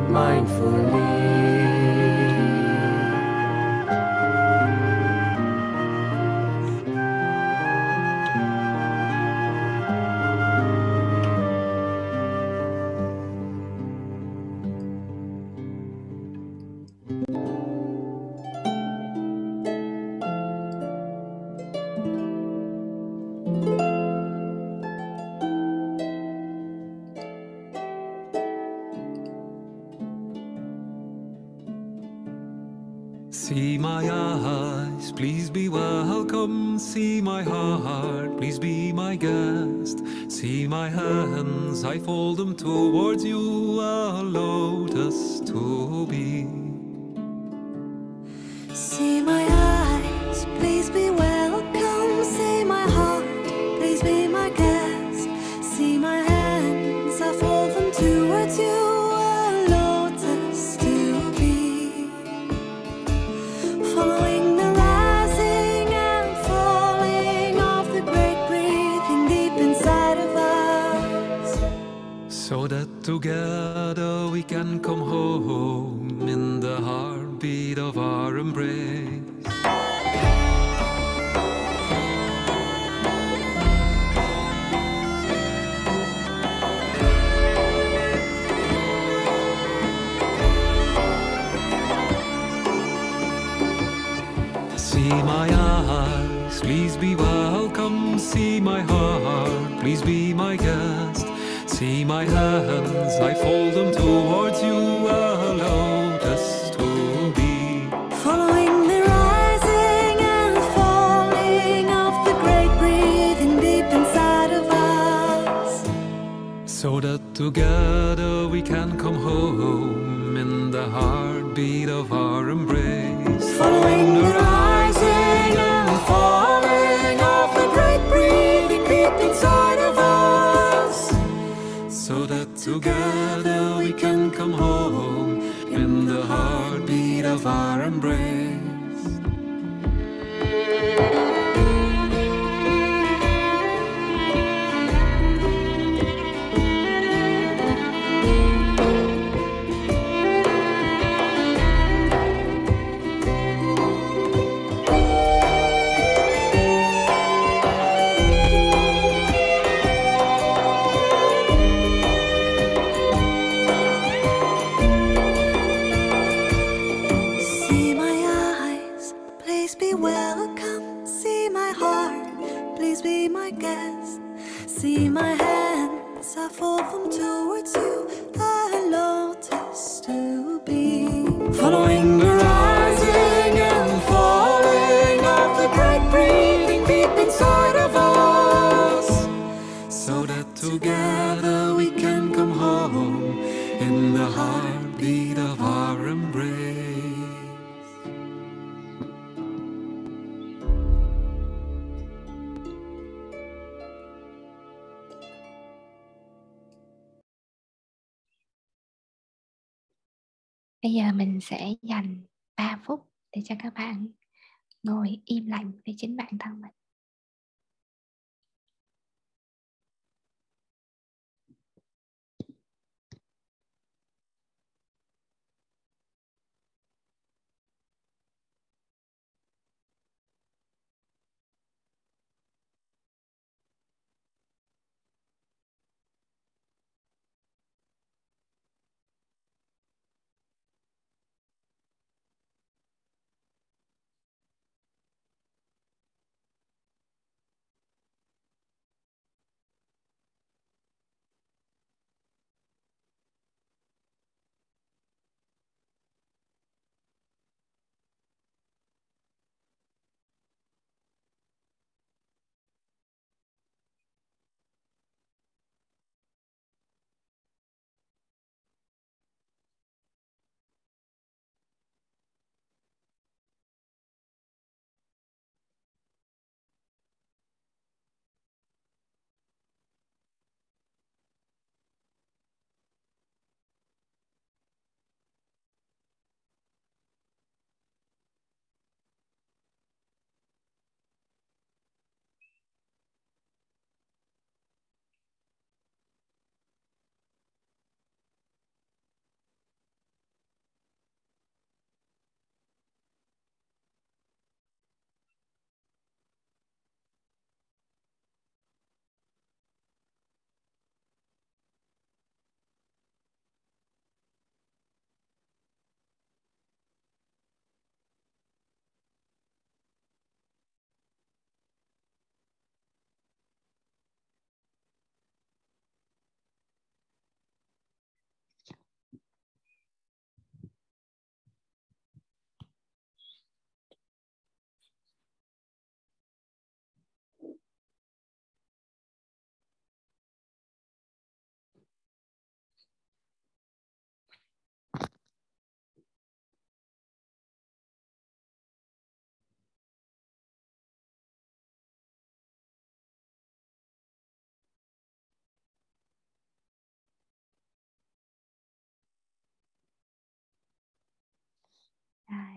mindfully. my hands, I fold them towards you, a lotus to be. Bây giờ mình sẽ dành 3 phút để cho các bạn ngồi im lặng với chính bản thân mình.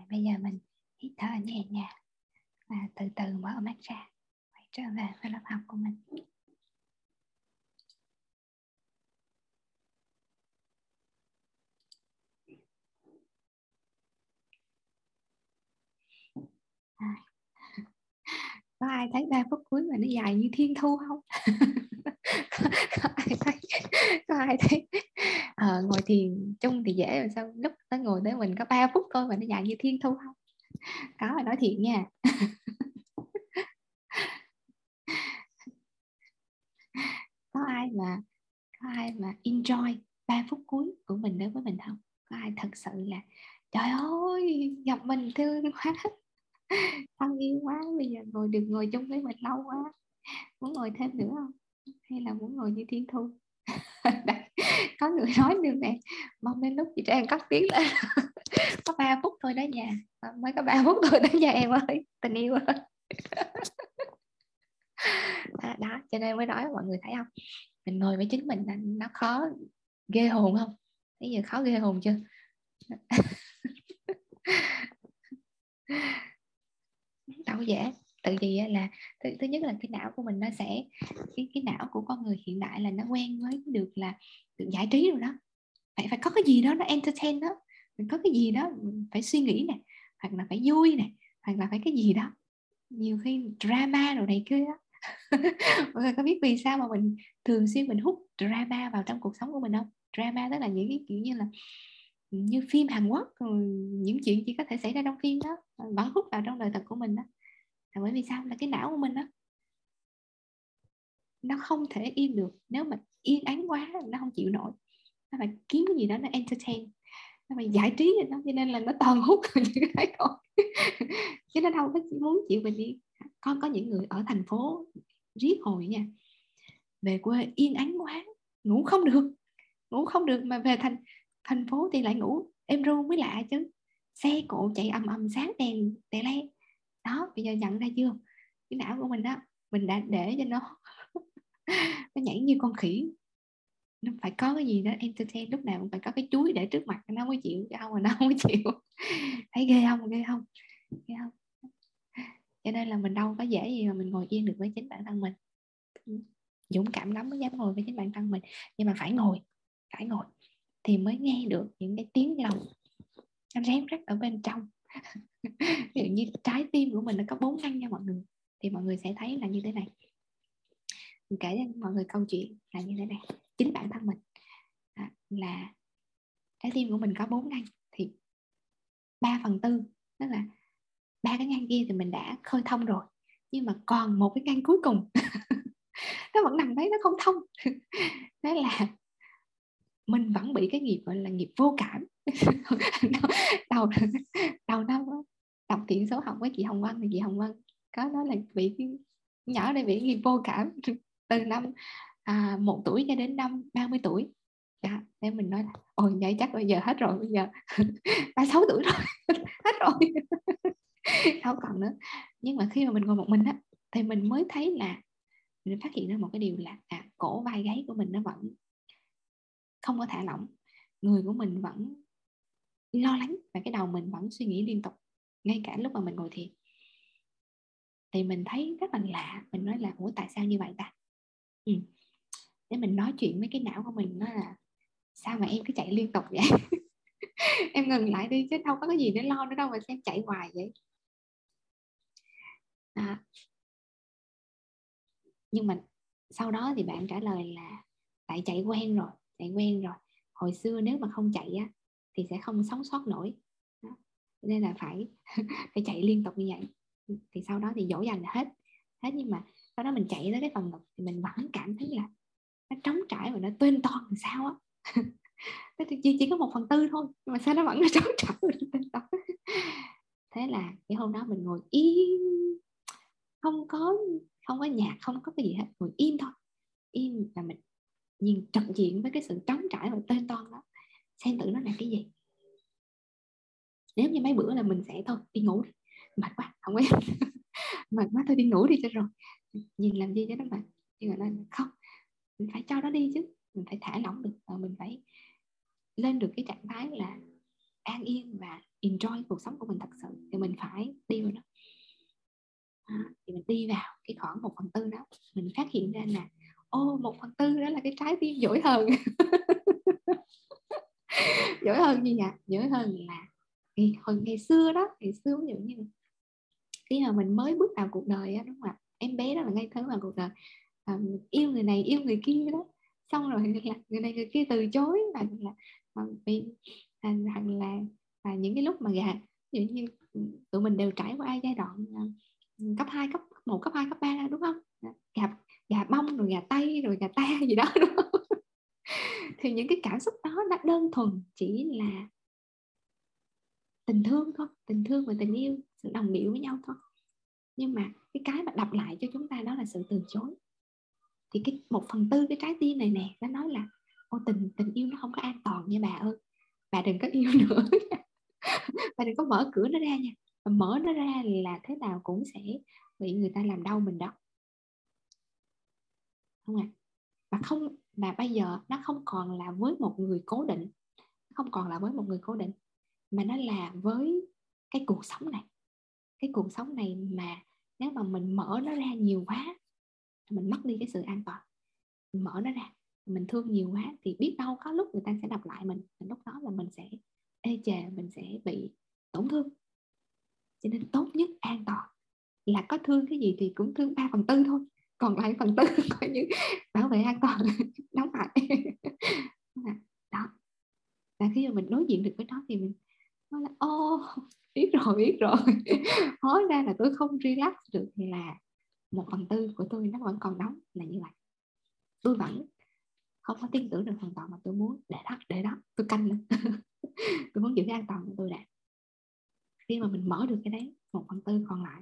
Bây giờ mình hít thở nhẹ nhàng và từ từ mở mắt ra, quay trở về với lớp học của mình. Có ai thấy ba phút cuối mà nó dài như thiên thu không? Có ai thấy có ai thấy? À, ngồi thiền chung thì dễ rồi sao lúc tới ngồi tới mình có 3 phút thôi mà nó dài như thiên thu không? Có mà nói thiệt nha. Có ai mà có ai mà enjoy 3 phút cuối của mình đối với mình không? Có ai thật sự là trời ơi gặp mình thương quá thân yêu quá bây giờ ngồi được ngồi chung với mình lâu quá. Muốn ngồi thêm nữa không? Hay là muốn ngồi như thiên thu? Có người nói điều này mong đến lúc chị trang cắt tiếng lên. Có 3 phút thôi đó nhà. À, mới có 3 phút thôi đó nhà em ơi. Tình yêu ơi. À, đó cho nên mới nói mọi người thấy không? Mình ngồi với chính mình là nó khó ghê hồn không? Bây giờ khó ghê hồn chưa? Đâu dễ tự vì là thứ, thứ nhất là cái não của mình nó sẽ cái cái não của con người hiện đại là nó quen với được là được giải trí rồi đó. Phải phải có cái gì đó nó entertain đó. Mình có cái gì đó phải suy nghĩ nè hoặc là phải vui nè hoặc là phải cái gì đó. Nhiều khi drama rồi này kia mọi người có biết vì sao mà mình thường xuyên mình hút drama vào trong cuộc sống của mình không? Drama tức là những cái kiểu như là như phim Hàn Quốc rồi những chuyện chỉ có thể xảy ra trong phim đó vẫn hút vào trong đời thật của mình đó. Là bởi vì sao? Là cái não của mình đó, nó không thể yên được. Nếu mà yên án quá, nó không chịu nổi. Nó phải kiếm cái gì đó nó entertain, nó phải giải trí rồi đó, cho nên là nó toàn hút những cái thôi. Chứ nó đâu có chỉ muốn chịu bình yên con có những người ở thành phố riết hồi nha, về quê yên án quá, ngủ không được, ngủ không được mà về thành thành phố thì lại ngủ em ru mới lạ chứ. Xe cộ chạy ầm ầm sáng đèn đèn le. Đó, bây giờ nhận ra chưa? Cái não của mình đó mình đã để cho nó nó nhảy như con khỉ. Nó phải có cái gì đó entertain, lúc nào cũng phải có cái chuối để trước mặt, nó mới chịu chứ không mà nó không mới chịu. Thấy ghê không? Ghê không? Ghê không? Cho nên là mình đâu có dễ gì mà mình ngồi yên được với chính bản thân mình. Dũng cảm lắm mới dám ngồi với chính bản thân mình. Nhưng mà phải ngồi phải ngồi thì mới nghe được những cái tiếng lòng nó rém rắc ở bên trong. Ví dụ như trái tim của mình nó có bốn ngăn nha mọi người thì mọi người sẽ thấy là như thế này. Mình kể cho mọi người câu chuyện là như thế này. Chính bản thân mình à, là trái tim của mình có bốn ngăn thì 3 phần tư tức là ba cái ngăn kia thì mình đã khơi thông rồi nhưng mà còn một cái ngăn cuối cùng. Nó vẫn nằm đấy nó không thông. Đó là mình vẫn bị cái nghiệp gọi là nghiệp vô cảm. Đầu đầu năm đọc thiện số học với chị Hồng Vân thì chị Hồng Vân có nói là bị nhỏ đây bị nghiệp vô cảm từ năm à, một tuổi cho đến năm 30 tuổi. Dạ nên mình nói là ôi vậy chắc bây giờ hết rồi bây giờ 36 tuổi rồi hết rồi. Không còn nữa. Nhưng mà khi mà mình ngồi một mình á thì mình mới thấy là mình phát hiện ra một cái điều là à, cổ vai gáy của mình nó vẫn không có thả lỏng. Người của mình vẫn lo lắng và cái đầu mình vẫn suy nghĩ liên tục, ngay cả lúc mà mình ngồi thiền. Thì mình thấy rất là lạ, mình nói là, ủa, tại sao như vậy ta? Ừ. để mình nói chuyện với cái não của mình nó là, sao mà em cứ chạy liên tục vậy? Em ngừng lại đi, chứ đâu có cái gì để lo nữa đâu mà xem chạy hoài vậy. À. nhưng mà sau đó thì bạn trả lời là, tại chạy quen rồi chạy quen rồi. Hồi xưa nếu mà không chạy á thì sẽ không sống sót nổi. Đó. nên là phải phải chạy liên tục như vậy. Thì sau đó thì dỗ dành là hết. Hết nhưng mà sau đó mình chạy tới cái phần ngực thì mình vẫn cảm thấy là nó trống trải và nó tên toan làm sao á. Chỉ, chỉ có một phần tư thôi nhưng mà sao nó vẫn nó trống trải và nó tên toan thế là cái hôm đó mình ngồi yên không có không có nhạc không có cái gì hết. Ngồi im thôi. Im là mình nhìn trực diện với cái sự trống trải và tê toan đó xem tự nó là cái gì. Nếu như mấy bữa là mình sẽ thôi đi ngủ đi. Mệt quá không có mệt quá thôi đi ngủ đi cho rồi. Nhìn làm gì cho nó mệt. Nhưng mà nó không mình phải cho nó đi chứ. Mình phải thả lỏng được và mình phải lên được cái trạng thái là an yên và enjoy cuộc sống của mình thật sự. Thì mình phải đi vào đó. À, thì mình đi vào cái khoảng một phần tư đó. Mình phát hiện ra là ô một phần tư đó là cái trái tim dỗi hơn. Dỗi hơn gì nhỉ dỗi hơn là ngày, hồi ngày xưa đó ngày xưa ví dụ như khi mà mình mới bước vào cuộc đời á đúng không ạ? Em bé đó là ngây thơ vào cuộc đời. À, yêu người này yêu người kia đó. Xong rồi là người này người kia từ chối là là, à, vì à, là, là, là, là những cái lúc mà gà ví dụ như tụi mình đều trải qua giai đoạn à, cấp 2, cấp 1, cấp 2, cấp 3 đúng không? Dạ, gặp gà bông rồi gà tây rồi gà ta gì đó, đúng không? Thì những cái cảm xúc đó nó đơn thuần chỉ là tình thương thôi, tình thương và tình yêu, sự đồng điệu với nhau thôi. Nhưng mà cái cái mà đập lại cho chúng ta đó là sự từ chối. Thì cái một phần tư cái trái tim này nè, nó nói là, ô, tình tình yêu nó không có an toàn nha bà ơi. Bà đừng có yêu nữa bà đừng có mở cửa nó ra nha. Mở nó ra là thế nào cũng sẽ bị người ta làm đau mình đó không ạ? À? và không, và bây giờ nó không còn là với một người cố định. Không còn là với một người cố định, mà nó là với cái cuộc sống này. Cái cuộc sống này mà nếu mà mình mở nó ra nhiều quá, mình mất đi cái sự an toàn. Mình mở nó ra, mình thương nhiều quá thì biết đâu có lúc người ta sẽ đọc lại mình lúc đó là mình sẽ ê chề, mình sẽ bị tổn thương. Cho nên tốt nhất an toàn là có thương cái gì thì cũng thương 3 phần tư thôi còn lại phần tư coi như bảo vệ an toàn, đóng lại. Đó và khi mà mình đối diện được với nó thì mình nói là ô biết rồi biết rồi. Hóa ra là tôi không relax được thì là một phần tư của tôi nó vẫn còn đóng là như vậy. Tôi vẫn không có tin tưởng được hoàn toàn mà tôi muốn để đó để đó, tôi canh lên. Tôi muốn giữ cái an toàn của tôi đã. Khi mà mình mở được cái đấy, một phần tư còn lại,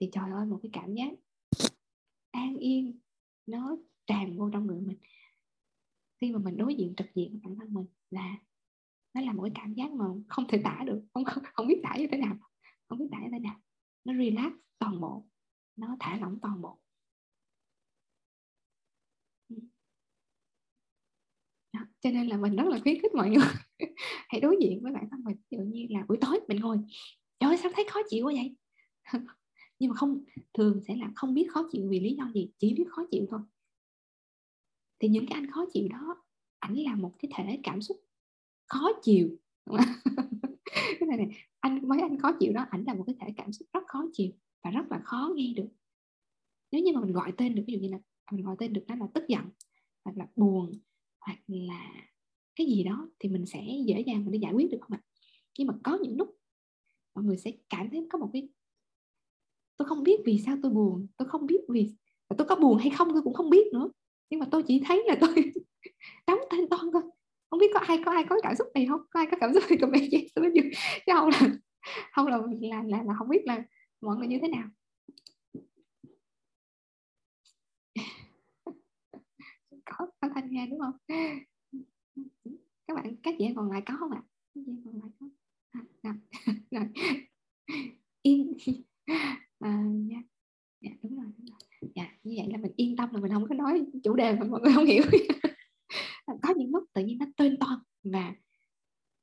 thì trời ơi, một cái cảm giác an yên nó tràn vô trong người mình. Khi mà mình đối diện trực diện với bản thân mình là nó là một cái cảm giác mà không thể tả được không không, không biết tả như thế nào không biết tả như thế nào. Nó relax toàn bộ nó thả lỏng toàn bộ. Đó. cho nên là mình rất là khuyến khích mọi người hãy đối diện với bản thân mình. Ví dụ như là buổi tối mình ngồi trời ơi sao thấy khó chịu quá vậy? nhưng mà không thường sẽ là không biết khó chịu vì lý do gì chỉ biết khó chịu thôi. Thì những cái anh khó chịu đó ảnh là một cái thể cảm xúc khó chịu. Cái này, này anh mấy anh khó chịu đó ảnh là một cái thể cảm xúc rất khó chịu và rất là khó nghe được. Nếu như mà mình gọi tên được ví dụ như là à, mình gọi tên được nó là tức giận hoặc là buồn hoặc là cái gì đó thì mình sẽ dễ dàng mình đi giải quyết được không ạ? Nhưng mà có những lúc mọi người sẽ cảm thấy có một cái tôi không biết vì sao tôi buồn tôi không biết vì tôi có buồn hay không tôi cũng không biết nữa. Nhưng mà tôi chỉ thấy là tôi đóng tên toan thôi. Không biết có ai có ai có cảm xúc này không? Có ai có cảm xúc thì comment yes bên dưới chứ không là không là là, là là không biết là mọi người như thế nào. Có có thanh nghe đúng không? Các bạn các chị còn lại có không ạ? Các chị còn lại có à, rồi. rồi à, dạ. dạ đúng rồi đúng rồi. Dạ như vậy là mình yên tâm là mình không có nói chủ đề mà mọi người không hiểu. Có những lúc tự nhiên nó tên toan và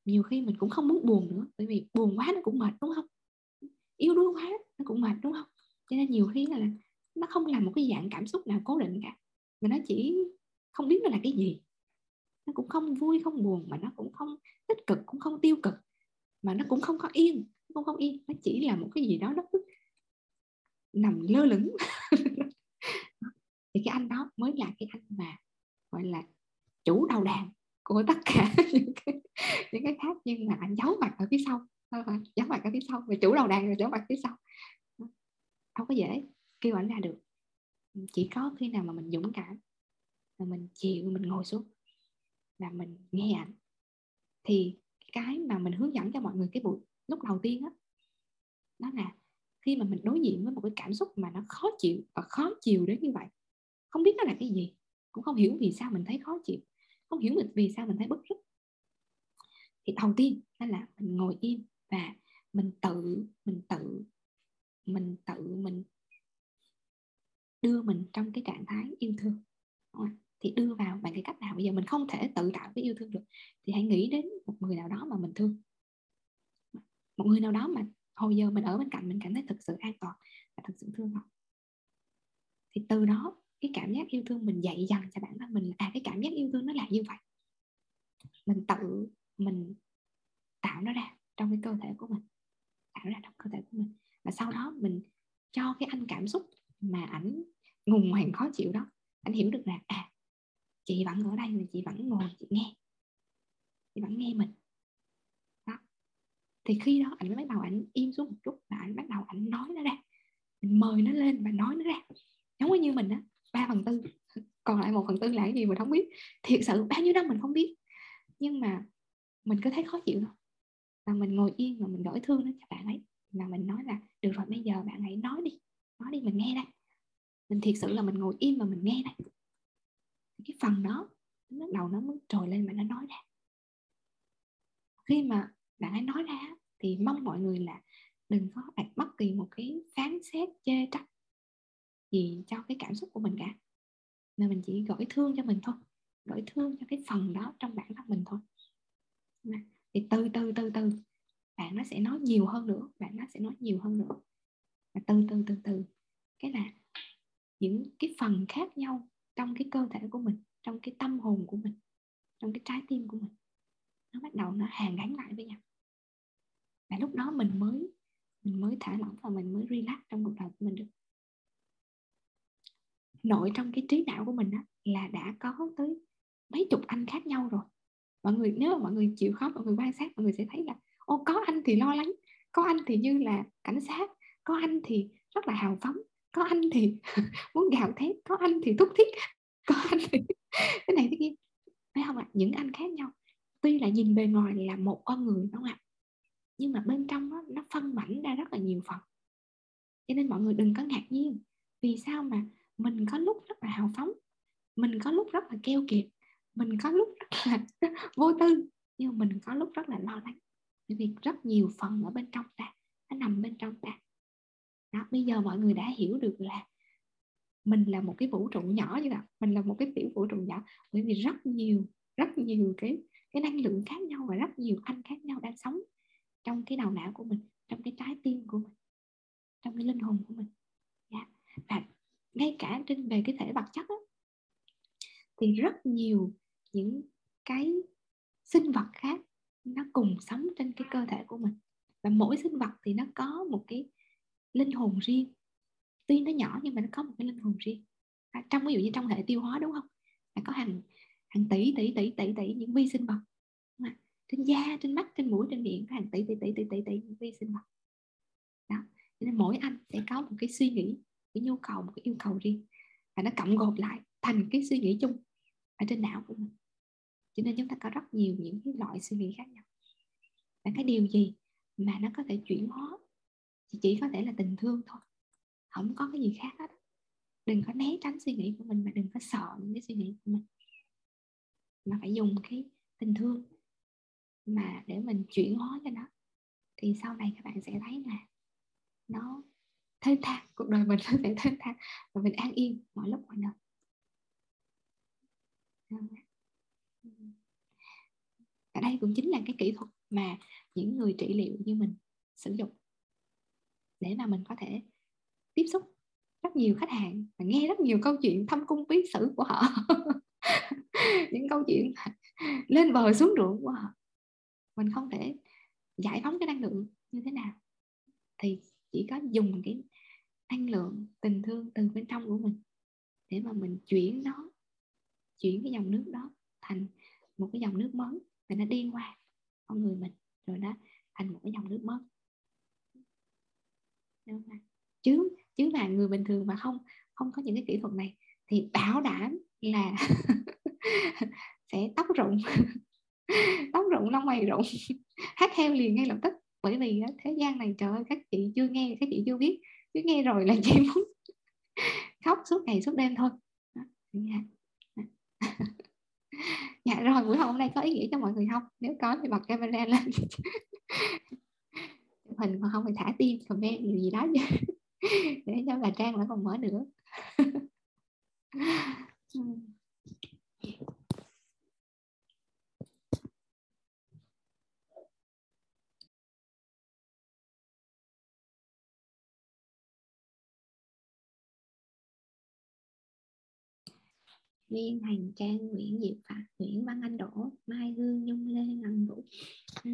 nhiều khi mình cũng không muốn buồn nữa bởi vì buồn quá nó cũng mệt đúng không? Yếu đuối quá nó cũng mệt đúng không? Cho nên nhiều khi là nó không là một cái dạng cảm xúc nào cố định cả mà nó chỉ không biết nó là cái gì. Nó cũng không vui không buồn mà nó cũng không tích cực cũng không tiêu cực mà nó cũng không có yên cũng không yên nó chỉ là một cái gì đó nó cứ nằm lơ lửng. Thì cái anh đó mới là cái anh mà gọi là chủ đầu đàn của tất cả những cái, những cái khác nhưng mà anh giấu mặt ở phía sau. Ờ, ờ, giấu mặt ở phía sau và chủ đầu đàn rồi giấu mặt phía sau. Không có dễ kêu ảnh ra được. Chỉ có khi nào mà mình dũng cảm là mình chịu mình ngồi xuống là mình nghe ảnh. Thì cái mà mình hướng dẫn cho mọi người cái buổi lúc đầu tiên á đó, đó là khi mà mình đối diện với một cái cảm xúc mà nó khó chịu và khó chịu đến như vậy, không biết nó là cái gì, cũng không hiểu vì sao mình thấy khó chịu, không hiểu mình vì sao mình thấy bức rứt. Thì đầu tiên đó là mình ngồi im và mình tự mình tự mình tự mình đưa mình trong cái trạng thái yêu thương. Thì đưa vào bằng cái cách nào? Bây giờ mình không thể tự tạo cái yêu thương được. Thì hãy nghĩ đến một người nào đó mà mình thương. Một người nào đó mà hồi giờ mình ở bên cạnh mình cảm thấy thực sự an toàn và thực sự thương họ thì từ đó, cái cảm giác yêu thương mình dạy dần cho bản thân mình là à cái cảm giác yêu thương nó là như vậy. Mình tự, mình tạo nó ra trong cái cơ thể của mình, tạo ra trong cơ thể của mình. Và sau đó mình cho cái anh cảm xúc mà ảnh ngùng hoàng khó chịu đó anh hiểu được là à chị vẫn ở đây mà chị vẫn ngồi, chị nghe. Chị vẫn nghe mình thì khi đó anh mới bắt đầu ảnh im xuống một chút và anh bắt đầu ảnh nói nó ra. Mình mời nó lên và nói nó ra. Giống như mình á, ba phần tư, còn lại một phần tư là cái gì mình không biết. Thiệt sự bao nhiêu năm mình không biết. Nhưng mà mình cứ thấy khó chịu thôi. Là mình ngồi yên và mình đổi thương nó cho bạn ấy. Là mình nói là, được rồi, bây giờ bạn ấy nói đi. Nói đi, mình nghe đây. Mình thiệt sự là mình ngồi im và mình nghe đây. Cái phần đó nó đầu nó mới trồi lên mà nó nói ra. Khi mà bạn ấy nói ra, thì mong mọi người là đừng có đặt bất kỳ một cái phán xét chê trách gì cho cái cảm xúc của mình cả. Mà mình chỉ gửi thương cho mình thôi, gửi thương cho cái phần đó trong bản thân mình thôi. Thì từ từ từ từ, bạn nó sẽ nói nhiều hơn nữa, bạn nó sẽ nói nhiều hơn nữa. Và từ từ từ từ, cái là những cái phần khác nhau trong cái cơ thể của mình, trong cái tâm hồn của mình, trong cái trái tim của mình, nó bắt đầu nó hàn gắn lại với nhau và lúc đó mình mới mình mới thả lỏng và mình mới relax trong cuộc đời của mình được. Nội trong cái trí não của mình á, là đã có tới mấy chục anh khác nhau rồi. Mọi người nếu mà mọi người chịu khó mọi người quan sát mọi người sẽ thấy là ô có anh thì lo lắng có anh thì như là cảnh sát có anh thì rất là hào phóng có anh thì muốn gào thét có anh thì thúc thiết có anh thì cái này thế kia. Thấy không ạ? Những anh khác nhau. Tuy là nhìn bề ngoài là một con người đúng không ạ? Nhưng mà bên trong đó, nó phân mảnh ra rất là nhiều phần. Cho nên mọi người đừng có ngạc nhiên. Vì sao mà mình có lúc rất là hào phóng mình có lúc rất là keo kiệt mình có lúc rất là vô tư nhưng mình có lúc rất là lo lắng. Bởi vì rất nhiều phần ở bên trong ta nó nằm bên trong ta. Đó, bây giờ mọi người đã hiểu được là mình là một cái vũ trụ nhỏ như vậy mình là một cái tiểu vũ trụ nhỏ. Bởi vì rất nhiều rất nhiều cái cái năng lượng khác nhau và rất nhiều anh khác nhau đang sống trong cái đầu não của mình trong cái trái tim của mình trong cái linh hồn của mình. Yeah. Và ngay cả trên về cái thể vật chất đó, thì rất nhiều những cái sinh vật khác nó cùng sống trên cái cơ thể của mình. Và mỗi sinh vật thì nó có một cái linh hồn riêng. Tuy nó nhỏ nhưng mà nó có một cái linh hồn riêng. À, trong ví dụ như trong hệ tiêu hóa đúng không? Là có hàng hàng tỷ tỷ tỷ tỷ tỷ những vi sinh vật trên da, trên mắt, trên mũi, trên miệng có hàng tỷ tỷ tỷ tỷ tỷ tỷ vi sinh vật đó. Nên mỗi anh sẽ có một cái suy nghĩ, cái nhu cầu, một cái yêu cầu riêng. Và nó cộng gộp lại thành cái suy nghĩ chung ở trên não của mình. Cho nên chúng ta có rất nhiều những cái loại suy nghĩ khác nhau. Và cái điều gì mà nó có thể chuyển hóa, thì chỉ có thể là tình thương thôi. Không có cái gì khác hết. Đừng có né tránh suy nghĩ của mình mà đừng có sợ những cái suy nghĩ của mình. Mà phải dùng cái tình thương mà để mình chuyển hóa cho nó, thì sau này các bạn sẽ thấy là nó thênh thang, cuộc đời mình nó sẽ thênh thang và mình an yên mọi lúc mọi nơi. Ở đây cũng chính là cái kỹ thuật mà những người trị liệu như mình sử dụng để mà mình có thể tiếp xúc rất nhiều khách hàng và nghe rất nhiều câu chuyện thâm cung bí sử của họ. Những câu chuyện lên bờ xuống ruộng của họ mình không thể giải phóng cái năng lượng như thế nào. Thì chỉ có dùng cái năng lượng tình thương từ bên trong của mình để mà mình chuyển nó, chuyển cái dòng nước đó thành một cái dòng nước mới và nó đi qua con người mình, rồi nó thành một cái dòng nước mới. Đúng không? chứ chứ mà người bình thường mà không không có những cái kỹ thuật này thì bảo đảm là sẽ tóc rụng. tóc rụng lông mày rụng. Hát theo liền ngay lập tức. Bởi vì thế gian này trời ơi các chị chưa nghe các chị chưa biết. Cứ nghe rồi là chị muốn khóc suốt ngày suốt đêm thôi. Dạ. dạ rồi buổi hôm nay có ý nghĩa cho mọi người không? Nếu có thì bật camera lên. Hình mà không thì thả tim comment gì, gì đó để cho bà trang lại còn mở nữa. Ừ. Duyên Hành Trang Nguyễn Diệu Phạm Nguyễn Văn Anh Đỗ Mai Hương Nhung Lê Ngân Vũ. Ừ.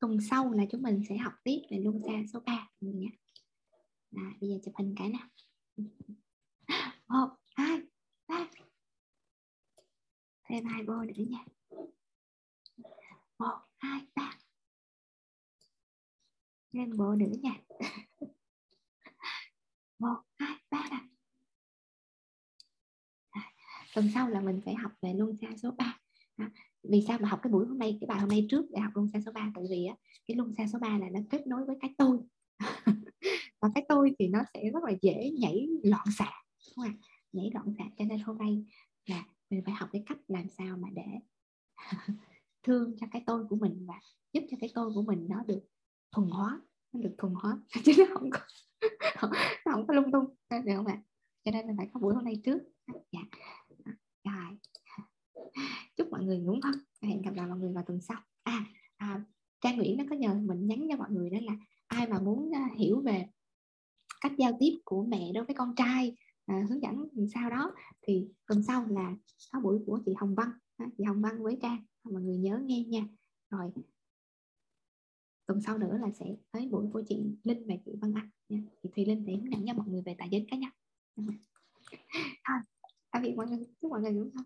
tuần sau là chúng mình sẽ học tiếp về luân xa số 3 mọi nhé. À, bây giờ chụp hình cái nào một hai ba. Thêm hai bô nữa nha. Một hai ba. Thêm bộ nữa nha. Một hai ba. nè tuần sau là mình phải học về luân xa số 3 à, vì sao mà học cái buổi hôm nay cái bài hôm nay trước để học luân xa số 3 tại vì á, cái luân xa số 3 là nó kết nối với cái tôi. Và cái tôi thì nó sẽ rất là dễ nhảy loạn xạ đúng không? nhảy loạn xạ cho nên hôm nay là mình phải học cái cách làm sao mà để thương cho cái tôi của mình và giúp cho cái tôi của mình nó được thuần hóa nó được thuần hóa. Chứ nó không có nó không có lung tung. Được không ạ? Cho nên mình phải có buổi hôm nay trước. Dạ rồi. Chúc mọi người ngủ ngon. Hẹn gặp lại mọi người vào tuần sau. À, à Trang Nguyễn nó có nhờ mình nhắn cho mọi người đó là ai mà muốn uh, hiểu về cách giao tiếp của mẹ đối với con trai à, hướng dẫn sao đó thì tuần sau là có buổi của chị Hồng Văn à, chị Hồng Văn với Trang à, mọi người nhớ nghe nha. Rồi tuần sau nữa là sẽ tới buổi của chị Linh và chị Văn Anh nha. Chị Thùy Linh sẽ hướng dẫn cho mọi người về tài chính cá nhân anh mọi người nhân mọi người đúng không?